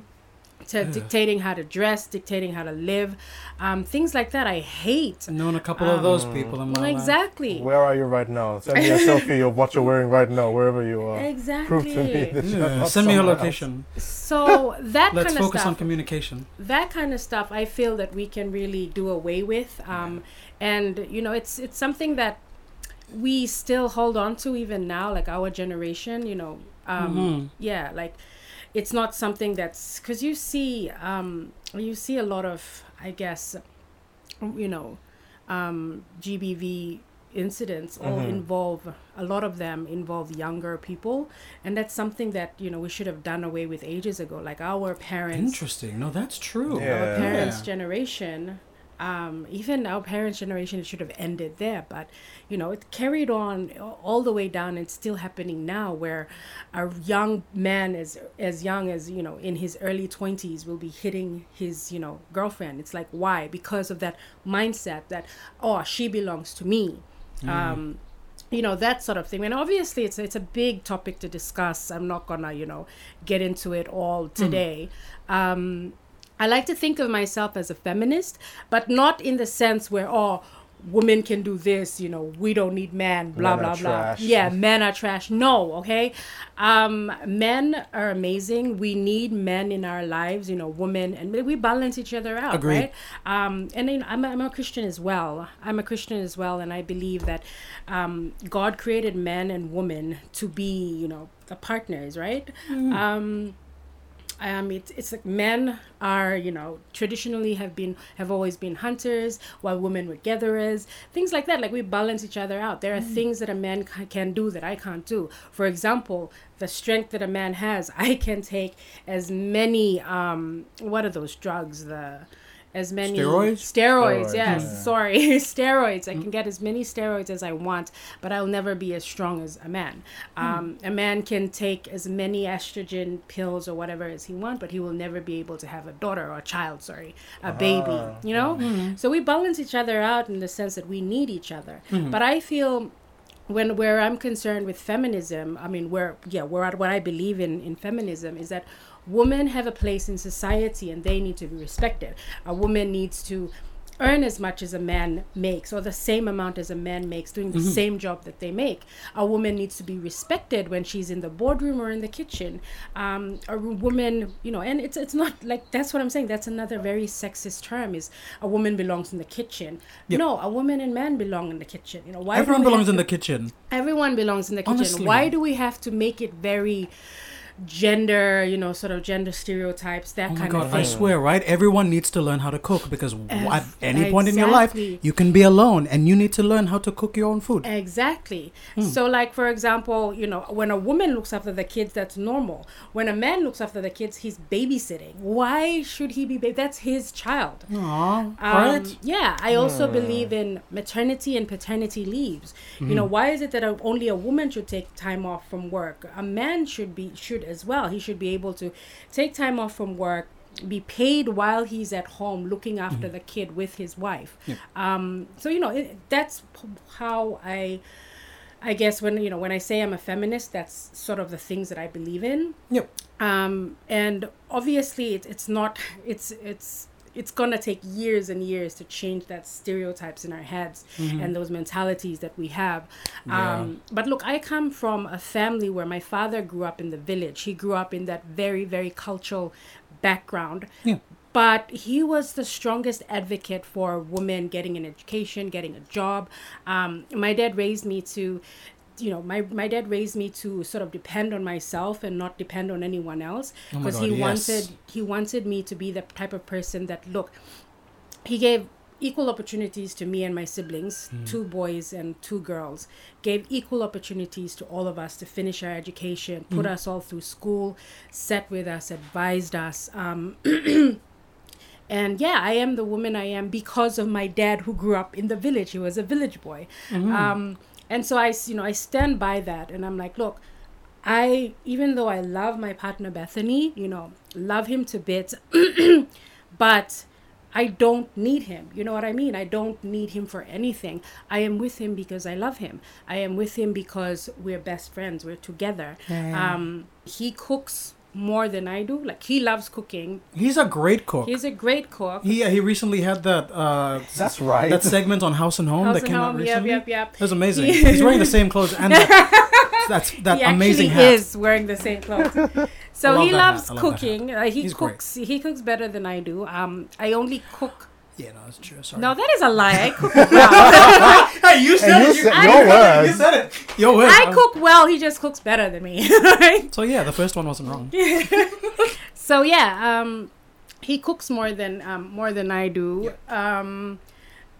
to dictating how to dress, dictating how to live, um, things like that. I hate. I've known a couple of those people in my life. Exactly. Where are you right now? Send me a selfie of what you're wearing right now, wherever you are. Exactly. Prove to me Exactly. that you're Yeah, not send me your somewhere else. location. So that Let's kind of focus stuff. on communication. that kind of stuff I feel that we can really do away with um, and you know it's it's something that we still hold on to even now like our generation you know um, Mhm. yeah like it's not something that's because you see um, you see a lot of I guess you know um, GBV incidents all Mhm. involve a lot of them involve younger people and that's something that you know we should have done away with ages ago like our parents Interesting. No, that's true. Yeah. our parents' Yeah. generation, um, even our parents' generation, it should have ended there. But you know, it carried on all the way down. It's still happening now, where a young man as as young as you know in his early twenties will be hitting his you know girlfriend. It's like why? Because of that mindset that oh she belongs to me. Um, you know that sort of thing and obviously it's it's a big topic to discuss i'm not gonna you know get into it all today um i like to think of myself as a feminist but not in the sense where oh women can do this you know we don't need men blah Men blah are blah yeah men are trash. No okay? Um men are amazing. We need men in our lives you know women and we balance each other out Agreed. right? Um and you know, I'm, a, I'm a christian as well. I'm a christian as well and i believe that um god created men and women to be you know the partners right? Um um, it's it's like men are you know traditionally have been have always been hunters while women were gatherers things like that. Like we balance each other out. There are things that a man ca- can do that i can't do. For example the strength that a man has i can take as many um what are those drugs? The as many Steroids? steroids, Steroids, yes. Yeah. sorry. Steroids. I can get as many steroids as i want but i'll never be as strong as a man. Um, a man can take as many estrogen pills or whatever as he wants but he will never be able to have a daughter or a child sorry a baby Ah. you know? So we balance each other out in the sense that we need each other. But i feel when where I'm concerned with feminism, I mean, where yeah, where I- what I believe in in feminism is that women have a place in society and they need to be respected. A woman needs to earn as much as a man makes or the same amount as a man makes doing the same job that they make a woman needs to be respected when she's in the boardroom or in the kitchen um, a woman you know and it's it's not like that's what i'm saying that's another very sexist term is a woman belongs in the kitchen Yep. no a woman and man belong in the kitchen you know why Everyone belongs have in the kitchen. everyone belongs in the kitchen Honestly. why do we have to make it very gender you know sort of gender stereotypes that Oh kind god, of I swear, right? Everyone needs to learn how to cook because w- at Ex- any point in your life, you can be alone and you need to learn how to cook your own food. Exactly. Hmm. So, like for example, you know, when a woman looks after the kids, that's normal. When a man looks after the kids, he's babysitting. Why should he be? Ba- that's his child. Aw, Um, right? Yeah, I also believe in maternity and paternity leaves. You know, why is it that only a woman should take time off from work? A man should be should as well. He should be able to take time off from work, be paid while he's at home looking after the kid with his wife. Um, so you know, it, that's how I. I guess when you know when I say I'm a feminist, that's sort of the things that I believe in Yep. um, and obviously it, it's not it's it's it's gonna take years and years to change that stereotypes in our heads and those mentalities that we have. Yeah. um, but look i come from a family where my father grew up in the village. He grew up in that very very cultural background. Yeah. but he was the strongest advocate for women getting an education getting a job. Um, my dad raised me to you know my, my dad raised me to sort of depend on myself and not depend on anyone else Oh because God, he yes. wanted he wanted me to be the type of person that look he gave equal opportunities to me and my siblings Hmm. two boys and two girls gave equal opportunities to all of us to finish our education put Hmm. us all through school sat with us advised us um, and yeah i am the woman i am because of my dad who grew up in the village he was a village boy um, and so i you know i stand by that and i'm like look i even though i love my partner bethany you know love him to bits but I don't need him. You know what I mean? I don't need him for anything. I am with him because I love him. I am with him because we're best friends. We're together. Yeah. Um, he cooks more than I do. Like he loves cooking. He's a great cook. He's a great cook. he, he recently had that uh, That's right. that segment on House and Home House that and came out Home, yep, recently. yep, yep. That was amazing. He's wearing the same clothes and that, that's that he amazing actually hat. is wearing the same clothes. So love he loves love cooking. Uh, he He's great. cooks. He cooks better than I do. Um, I only cook. Yeah, no, that's true. Sorry. No, that is a lie. I cook well. hey, you And you said your words. You said it. Your words. I cook well. He just cooks better than me. right? So yeah, the first one wasn't wrong. So yeah, um, he cooks more than um, more than I do. Um,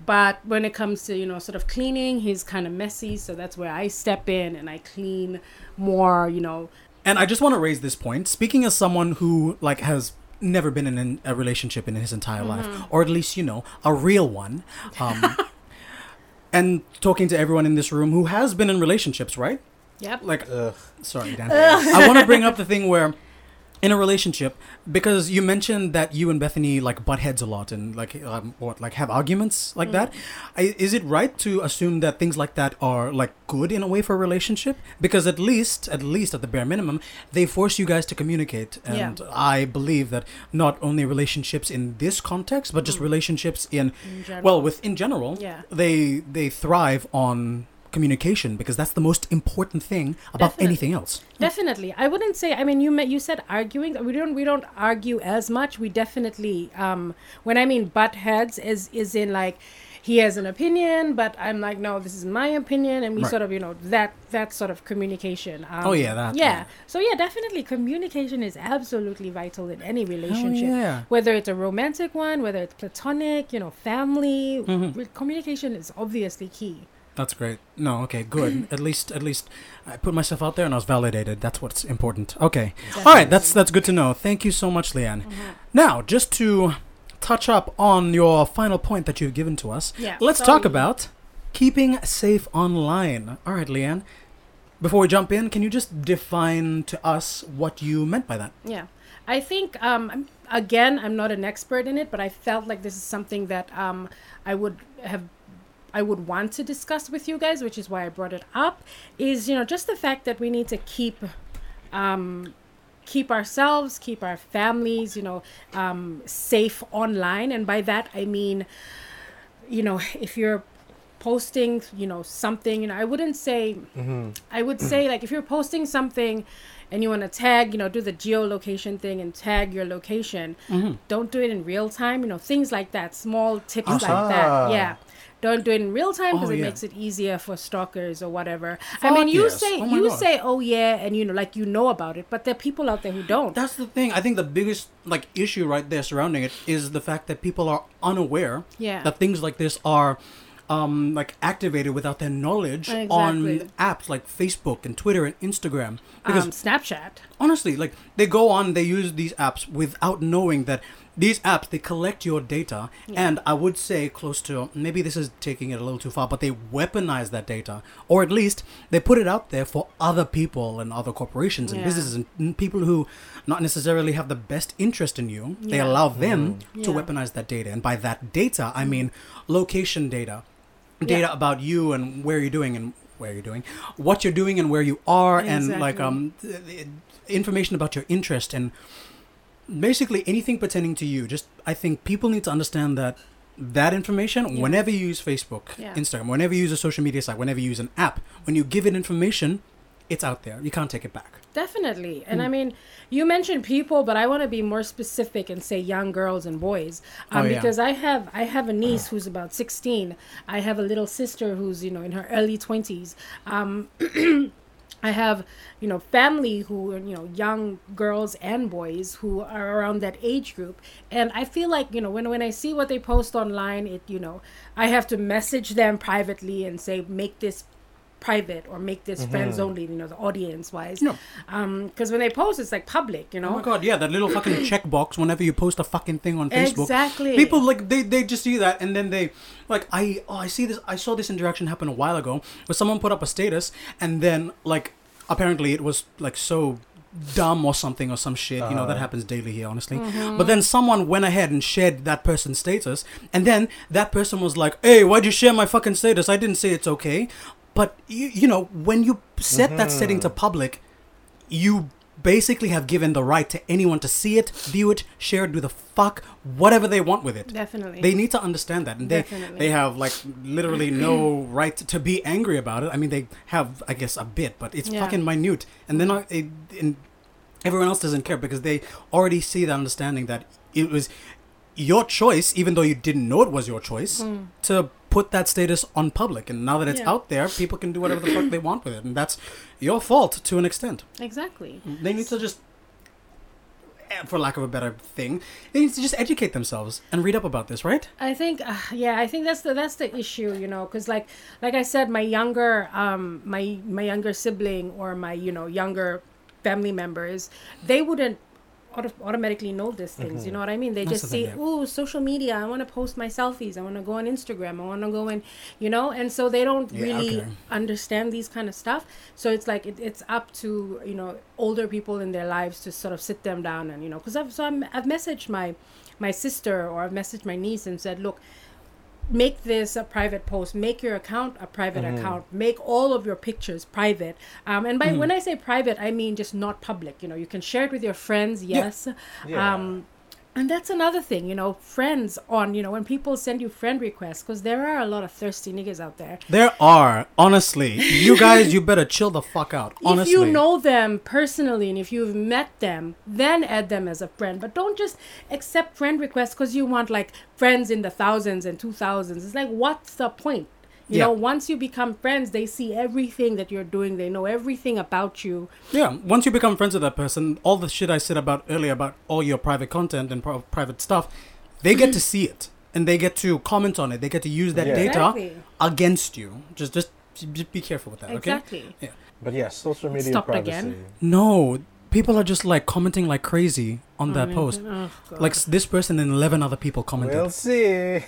but when it comes to you know sort of cleaning, he's kind of messy. So that's where I step in and I clean more. You know, And I just want to raise this point. Speaking as someone who like has never been in an, a relationship in his entire life, or at least you know a real one, um, and talking to everyone in this room who has been in relationships, right? yep. Like, Ugh. sorry, Dan. I want to bring up the thing where in a relationship because you mentioned that you and Bethany like butt heads a lot and like um, what like have arguments like that. I, is it right to assume that things like that are like good in a way for a relationship? Because at least at least at the bare minimum, they force you guys to communicate. Yeah. And I believe that not only relationships in this context, but just relationships in In well, with in general, Yeah. they they thrive on communication because that's the most important thing about Definitely. anything else. Definitely, I wouldn't say. I mean, you met, you said arguing. We don't we don't argue as much. We definitely, um, when I mean butt heads, is is in like he has an opinion, but I'm like, no, this is my opinion, and we Right. sort of, you know, that that sort of communication. Um, Oh, yeah, that, yeah. yeah. So yeah, definitely, communication is absolutely vital in any relationship. yeah. Whether it's a romantic one, whether it's platonic, you know, family, Mm-hmm. communication is obviously key. That's great. No, okay, good. at least, at least, I put myself out there and I was validated. That's what's important. Okay, all right. That's that's good to know. Thank you so much, Leanne. Mm-hmm. Now, just to touch up on your final point that you've given to us, Yeah, let's so- talk about keeping safe online. All right, Leanne. Before we jump in, can you just define to us what you meant by that? Yeah. I think um again I'm not an expert in it, but I felt like this is something that um I would have I would want to discuss with you guys, which is why I brought it up, is you know just the fact that we need to keep um keep ourselves, keep our families, you know, um safe online and by that I mean you know, if you're posting, you know, something, you know, I wouldn't say I would say like if you're posting something and you want to tag, you know, do the geolocation thing and tag your location, don't do it in real time, you know, things like that, small tips like Ah. that. Yeah. Don't do it in real time because Oh, it yeah. makes it easier for stalkers or whatever. I mean, you yes. say Oh you God. say oh yeah and you know like you know about it, but there are people out there who don't. That's the thing. I think the biggest like issue right there surrounding it is the fact that people are unaware Yeah. that things like this are um, like activated without their knowledge Exactly. on apps like Facebook and Twitter and Instagram. Because um, Snapchat. honestly, like they go on, they use these apps without knowing that these apps they collect your data, and I would say close to maybe this is taking it a little too far, but they weaponize that data, or at least they put it out there for other people and other corporations and Yeah. businesses and and people who not necessarily have the best interest in you. They allow them to Yeah. Mm. weaponize that data, and by that data, I mean location data, data Yeah. about you and where you're doing and where you're doing, what you're doing and where you are, and like um th- th- information about your interest and basically anything pertaining to you. Just I think people need to understand that that information Yeah. whenever you use Facebook, Yeah. Instagram, whenever you use a social media site, whenever you use an app, when you give it information, it's out there. You can't take it back. Definitely. And Hmm. I mean, you mentioned people, but I want to be more specific and say young girls and boys. Um, Oh, yeah. because I have I have a niece who's about 16. I have a little sister who's, you know, in her early 20s. Um I have, you know, family who are, you know, young girls and boys who are around that age group. And I feel like, you know, when, when I see what they post online, it, you know, I have to message them privately and say, make this private or make this friends only, you know, the audience wise. No. Um, because when they post, it's like public, you know. Oh my god, yeah, that little fucking checkbox whenever you post a fucking thing on Facebook. Exactly. People like they, they just see that and then they like I oh I see this I saw this interaction happen a while ago where someone put up a status and then like apparently it was like so dumb or something or some shit. You know, that Uh-huh. happens daily here, honestly. Mm-hmm. But then someone went ahead and shared that person's status and then that person was like, Hey, why'd you share my fucking status? I didn't say it's okay. But you, you know, when you set that setting to mm-hmm. public, you basically have given the right to anyone to see it, view it, share it, do the fuck whatever they want with it. Definitely. They need to understand that, and they Definitely. they have like literally no right to be angry about it. I mean, they have, I guess, a bit, but it's Yeah. fucking minute, and they're. It, and everyone else doesn't care because they already see the understanding that it was your choice, even though you didn't know it was your choice, mm. to put that status on public. And now that it's. Yeah. out there, people can do whatever the fuck they want with it, and that's your fault to an extent. exactly. They need to just, eh, for lack of a better thing, they need to just educate themselves and read up about this, right? I think, uh, yeah, I think that's the that's the issue, you know, because like like I said, my younger um my my younger sibling or my you know younger family members, they wouldn't auto- automatically know these things. You know what I mean? They That's just see, yeah. oh, social media. I want to post my selfies. I want to go on Instagram. I want to go and, you know. And so they don't Yeah, really okay. understand these kind of stuff. So it's like it, it's up to you know older people in their lives to sort of sit them down and you know because I've so I'm, I've messaged my my sister or I've messaged my niece and said, look, make this a private post make your account a private account make all of your pictures private. Um, and by when i say private i mean just not public. You know you can share it with your friends yes. Yeah. um, and that's another thing you know friends on you know when people send you friend requests because there are a lot of thirsty niggas out there There are honestly, you guys, you better chill the fuck out. Honestly, if you know them personally and if you've met them, then add them as a friend. But don't just accept friend requests because you want like friends in the thousands and two thousands. It's like, what's the point? You Yeah. know, once you become friends, they see everything that you're doing. They know everything about you. Yeah, once you become friends with that person, all the shit I said about earlier about all your private content and pro- private stuff, they get to see it and they get to comment on it. They get to use that Yeah. data Exactly. against you. Just, just, just be careful with that. Okay. Exactly. Yeah but yes, social media Stopped privacy. again. No, people are just like commenting like crazy on that I mean, post. oh, Like this person and eleven other people commented. We'll see.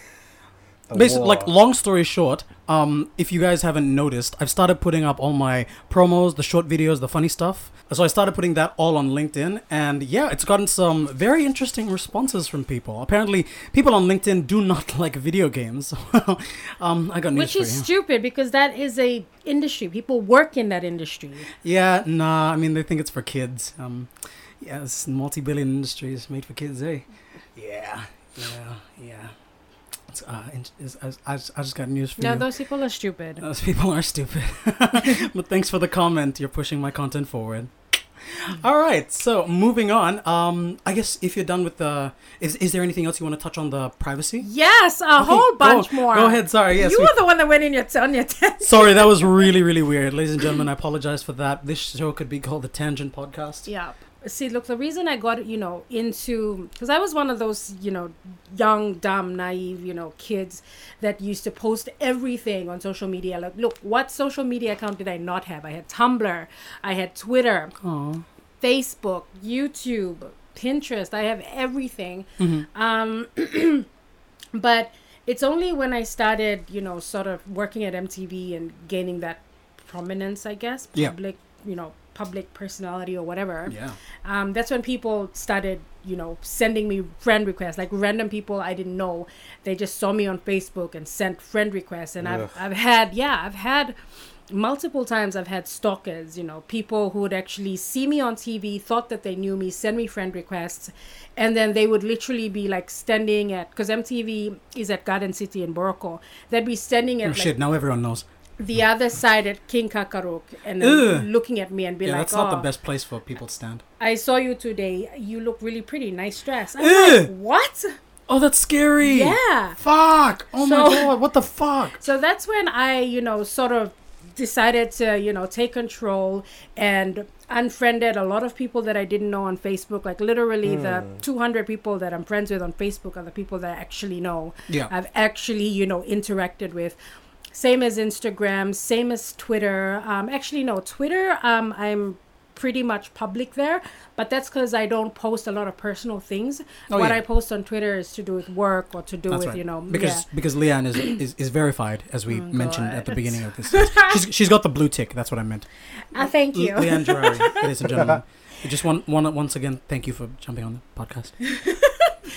The Basically, war. like long story short, um, if you guys haven't noticed, I've started putting up all my promos, the short videos, the funny stuff. So I started putting that all on LinkedIn, and yeah, it's gotten some very interesting responses from people. Apparently, people on LinkedIn do not like video games. um, I got news which for is you. stupid because that is a industry. People work in that industry. Yeah, nah. I mean, they think it's for kids. Um, yeah, it's multi-billion industry is made for kids, eh? Yeah, yeah, yeah. It's, uh, it's, I, I, just- got news for No, you. those people are stupid. Those people are stupid. but thanks for the comment. You're pushing my content forward. All right, so moving on. Um, I guess if you're done with the, is is there anything else you want to touch on the privacy? Yes, a Okay, whole go- bunch more. Go ahead. Sorry. Yes. you we- were the one that went in your on your tent. sorry, that was really really weird, ladies and gentlemen. I apologize for that. This show could be called the Tangent Podcast. Yeah. See, look, the reason I got, you know, into, because I was one of those, you know, young, dumb, naive, you know, kids that used to post everything on social media. Like, look, what social media account did I not have? I had Tumblr, I had Twitter, Oh. Facebook, YouTube, Pinterest. I have everything. Um, but it's only when I started, you know, sort of working at MTV and gaining that prominence, I guess, Yeah. public, you know, public personality or whatever. Yeah. Um, that's when people started, you know, sending me friend requests, like random people I didn't know. They just saw me on Facebook and sent friend requests, and Ugh. I've I've had yeah, I've had multiple times I've had stalkers, you know, people who would actually see me on TV, thought that they knew me, send me friend requests, and then they would literally be like standing at because MTV is at Garden City in Boroko. They'd be standing at Oh at shit! Now everyone knows. The other side at King Kakaruk and looking at me and be Yeah, like, that's not the "Oh, best place for people to stand. I saw you today. You look really pretty. Nice dress. I'm Ugh. like, what? Oh, that's scary. Yeah. Fuck. Oh my god. What the fuck? So that's when I, you know, sort of decided to, you know, take control and unfriended a lot of people that I didn't know on Facebook. Like literally the hmm. 200 people that I'm friends with on Facebook are the people that I actually know. Yeah. I've actually, you know, interacted with. Same as Instagram, same as Twitter. Um, actually, no, Twitter, um, I'm pretty much public there, but that's because I don't post a lot of personal things. Oh, what yeah. I post on Twitter is to do with work or to do That's with, right. you know, because yeah. because Leanne is, is is verified as we Oh, mentioned at the beginning of this. she's she's got the blue tick. That's what I meant. Ah, thank you. Le- Leanne Jorari, ladies and gentlemen. Just one, one, once again, thank you for jumping on the podcast.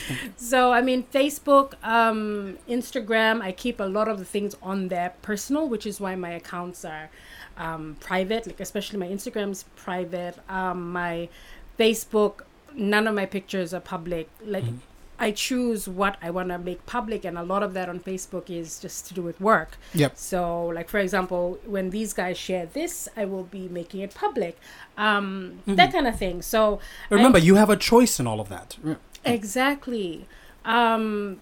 So I mean, Facebook, um, Instagram. I keep a lot of the things on there personal, which is why my accounts are um, private. Like especially my Instagram's private. Um, my Facebook, none of my pictures are public. Like Mhm. I choose what I want to make public, and a lot of that on Facebook is just to do with work. Yep. So, like for example, when these guys share this, I will be making it public. Um, That kind of thing. So I- Remember, you have a choice in all of that. Exactly. Um,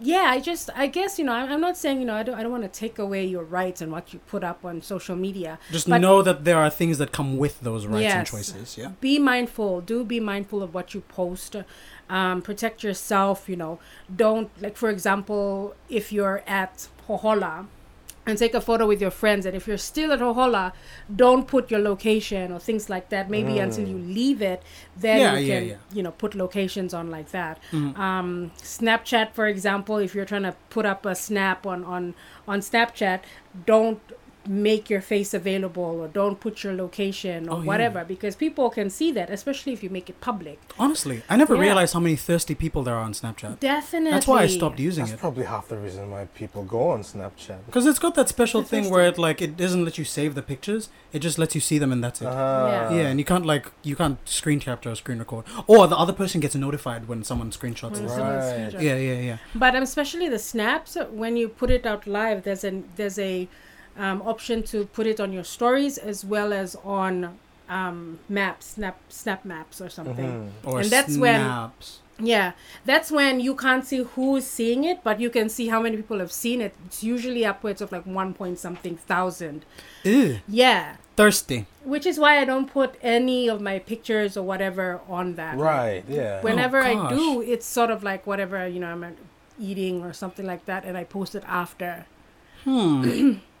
yeah, I just, I guess, you know, I'm, I'm not saying, you know, I don't, I don't want to take away your rights and what you put up on social media. Just know that there are things that come with those rights and choices. Yeah. Be mindful. Do be mindful of what you post. Um, protect yourself. You know, don't like, for example, if you're at Hohola, and take a photo with your friends. And if you're still at Hohola, don't put your location or things like that. Maybe until you leave it, then Yeah, you can, yeah. you know, put locations on like that. Mm-hmm. Um, Snapchat, for example, if you're trying to put up a snap on on on Snapchat, don't make your face available or don't put your location or Oh, yeah. whatever because people can see that especially if you make it public Honestly, I never Yeah. realized how many thirsty people there are on Snapchat. definitely That's why I stopped using That's it. probably half the reason why people go on Snapchat. Because it's got that special It's thing where it like it doesn't let you save the pictures. It just lets you see them and that's it. Uh-huh. Yeah, and you can't like you can't screen capture or screen record, or the other person gets notified when someone screenshots When it. someone Right. screenshots. Yeah, yeah, yeah. But um, especially the snaps, when you put it out live, there's an there's a um, option to put it on your stories as well as on um, maps, snap snap maps or something. Mhm. Or And that's when- Yeah, that's when you can't see who's seeing it, but you can see how many people have seen it. It's usually upwards of like one point something thousand. Ew, Yeah, thirsty. which is why I don't put any of my pictures or whatever on that. Right, yeah. Whenever I do, it's sort of like whatever you know I'm uh, eating or something like that, and I post it after. Hmm.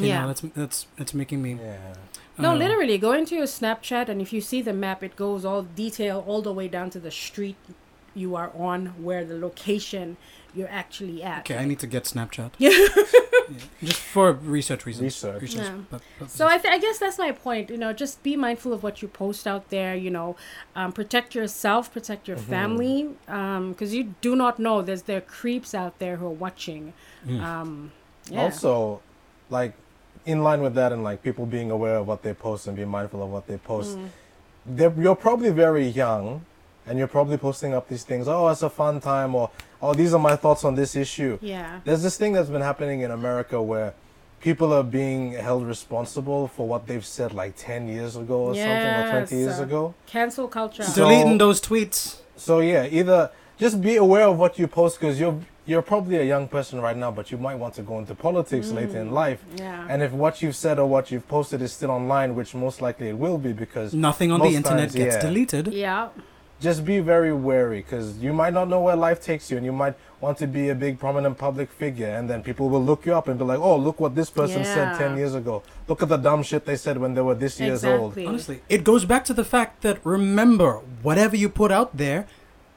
You Yeah. know, that's that's it's making me. yeah. No, uh, literally, go into your Snapchat, and if you see the map, it goes all detail all the way down to the street you are on, where the location you're actually at. Okay, I need to get Snapchat. Yeah. Yeah, Just for research reasons. Research. Yeah. but- but- So I, th- I guess that's my point. You know, just be mindful of what you post out there. You know, um, protect yourself, protect your family, because you do not know. There's there are creeps out there who are watching. Mm. Um, yeah. Also, like, in line with that and like people being aware of what they post and being mindful of what they post, Mm. you're probably very young and you're probably posting up these things, oh, it's a fun time, or oh, these are my thoughts on this issue. yeah. There's this thing that's been happening in America where people are being held responsible for what they've said like 10 years ago or something, or 20 years uh, ago. Cancel culture. So- Deleting those tweets. So yeah, either just be aware of what you post because you're you're probably a young person right now, but you might want to go into politics mm, later in life. yeah. And if what you've said or what you've posted is still online, which most likely it will be, because Nothing on the internet times, gets yeah. deleted. yeah. just be very wary because you might not know where life takes you, and you might want to be a big prominent public figure, and then people will look you up and be like, "Oh, look what this person said ten years ago. Look at the dumb shit they said when they were this years old." Exactly. Honestly, it goes back to the fact that remember, whatever you put out there,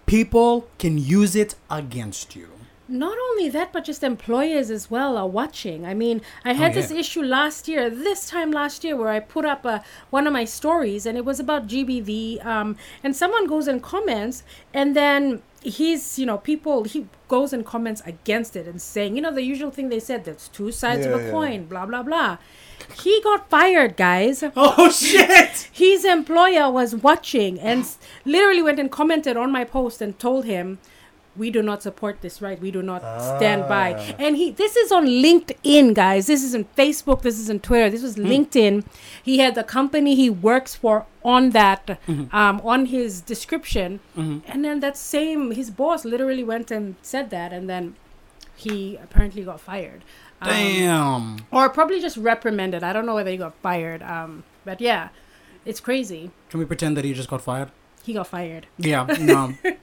people can use it against you. Not only that, but just employers as well are watching. I mean, I had Oh, this issue last year, this time last year, where I put up a, one of my stories and it was about GBV. Um, and someone goes and comments, and then he's, you know, people, he goes and comments against it and saying, you know, the usual thing they said, that's two sides Yeah, of a yeah. coin, blah, blah, blah. He got fired, guys. Oh shit! His employer was watching and literally went and commented on my post and told him, "We do not support this right. We do not stand by." Ah. And he, this is on LinkedIn, guys. This isn't Facebook. This isn't Twitter. This was LinkedIn. He had the company he works for on that, um, on his description, and then that same his boss literally went and said that, and then he apparently got fired. Um, Damn. or probably just reprimanded. I don't know whether he got fired. Um, but yeah, it's crazy. Can we pretend that he just got fired? He got fired. Yeah, no.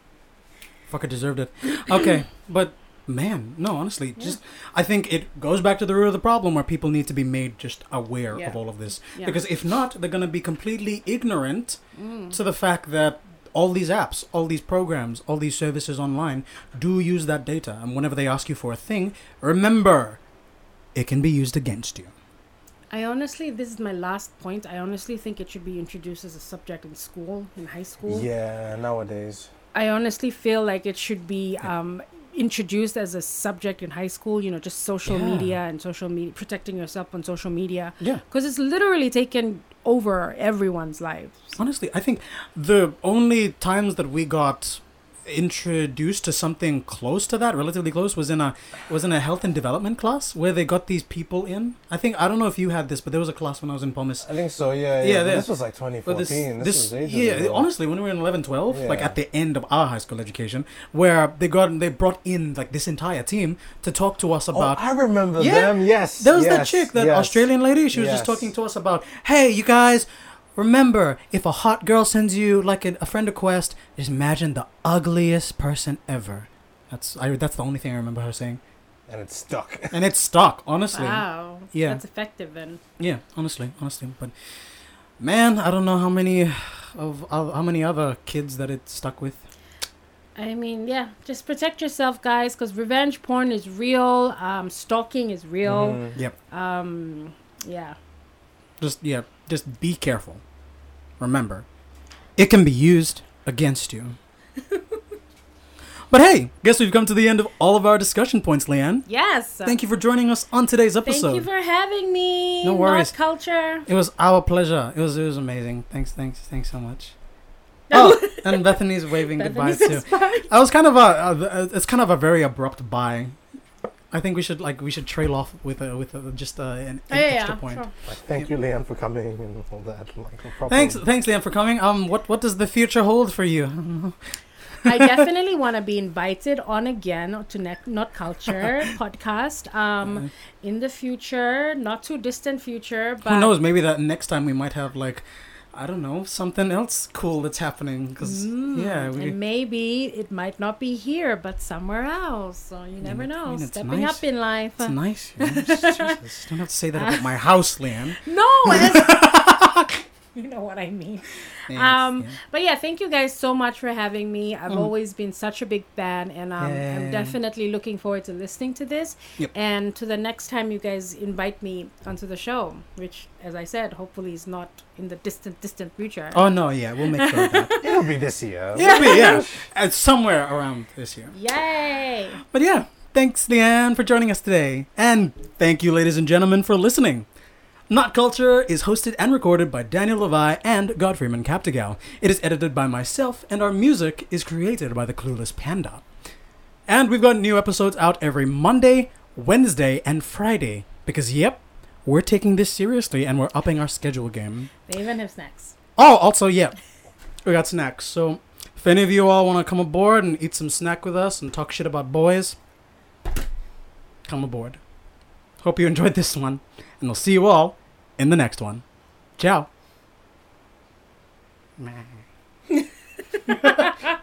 Fucker deserved it. Okay, but man, no, honestly, just I think it goes back to the root of the problem where people need to be made just aware Yeah. of all of this. Yeah. Because if not, they're going to be completely ignorant Mm. to the fact that all these apps, all these programs, all these services online do use that data. And whenever they ask you for a thing, remember, it can be used against you. I honestly, this is my last point. I honestly think it should be introduced as a subject in school, in high school. Yeah, nowadays. I honestly feel like it should be um, introduced as a subject in high school. You know, just social Yeah. media and social media, protecting yourself on social media, Yeah. because it's literally taken over everyone's lives. Honestly, I think the only times that we got introduced to something close to that, relatively close, was in a was in a health and development class where they got these people in. I think I don't know if you had this, but there was a class when I was in Pomis. I think so. Yeah, Yeah, yeah. this was like 2014. But this, this, this, was ages yeah, ago. honestly, when we were in 11, 12, like at the end of our high school education, where they got they brought in like this entire team to talk to us Oh, about I remember Yeah. them. Yes. There was that chick, that yes. Australian lady. She was just talking to us about, hey, you guys, remember if a hot girl sends you like a, a friend request, just imagine the ugliest person ever. That's I. That's the only thing I remember her saying. and it's stuck. and it's stuck. Honestly, Wow. Yeah. That's effective then. yeah. Honestly, honestly, but man, I don't know how many of of- how many other kids that it stuck with. I mean, yeah, just protect yourself, guys, because revenge porn is real. Um, stalking is real. Mhm. Yep. Um, yeah. Just yeah, just be careful. Remember, it can be used against you. but hey, guess we've come to the end of all of our discussion points, Leanne. Yes. Thank you for joining us on today's episode. Thank you for having me. No worries. Not culture. it was our pleasure. It was it was amazing. Thanks, thanks, thanks so much. Oh, and Bethany's waving goodbye too. bye. I was kind of a, uh, it's kind of a very abrupt bye. I think we should like we should trail off with a, with a, just uh, an, an Oh, yeah, extra yeah, point. sure. Like, thank you, Leanne, for coming and all that. Like, no. Thanks, thanks, Leanne, for coming. Um, what what does the future hold for you? I definitely want to be invited on again to ne- Not Culture podcast um, in the future, not too distant future. But Who knows? Maybe that next time we might have like, I don't know, something else cool that's happening. Because Mm, yeah, we, and maybe it might not be here, but somewhere else. So you never I know. mean, Stepping nice. up in life. it's nice. You know? Jesus, don't have to say that about my house, Leanne. No, you know what I mean. Thanks, Um, yeah. But yeah, thank you guys so much for having me. I've Mm. always been such a big fan, and um, Yeah. I'm definitely looking forward to listening to this Yep. and to the next time you guys invite me onto the show, which, as I said, hopefully is not in the distant, distant future. Oh no, yeah, we'll make sure of that. It'll be this year. yeah, but yeah, it's somewhere around this year. Yay! But yeah, thanks, Leanne, for joining us today. And thank you, ladies and gentlemen, for listening. Not Culture is hosted and recorded by Daniel Levi and Godfreyman Captigal. It is edited by myself, and our music is created by the Clueless Panda. And we've got new episodes out every Monday, Wednesday, and Friday. Because, yep, we're taking this seriously and we're upping our schedule game. They even have snacks. Oh, also, yeah, we got snacks. So, if any of you all want to come aboard and eat some snack with us and talk shit about boys, come aboard. Hope you enjoyed this one, and we'll see you all in the next one. Ciao.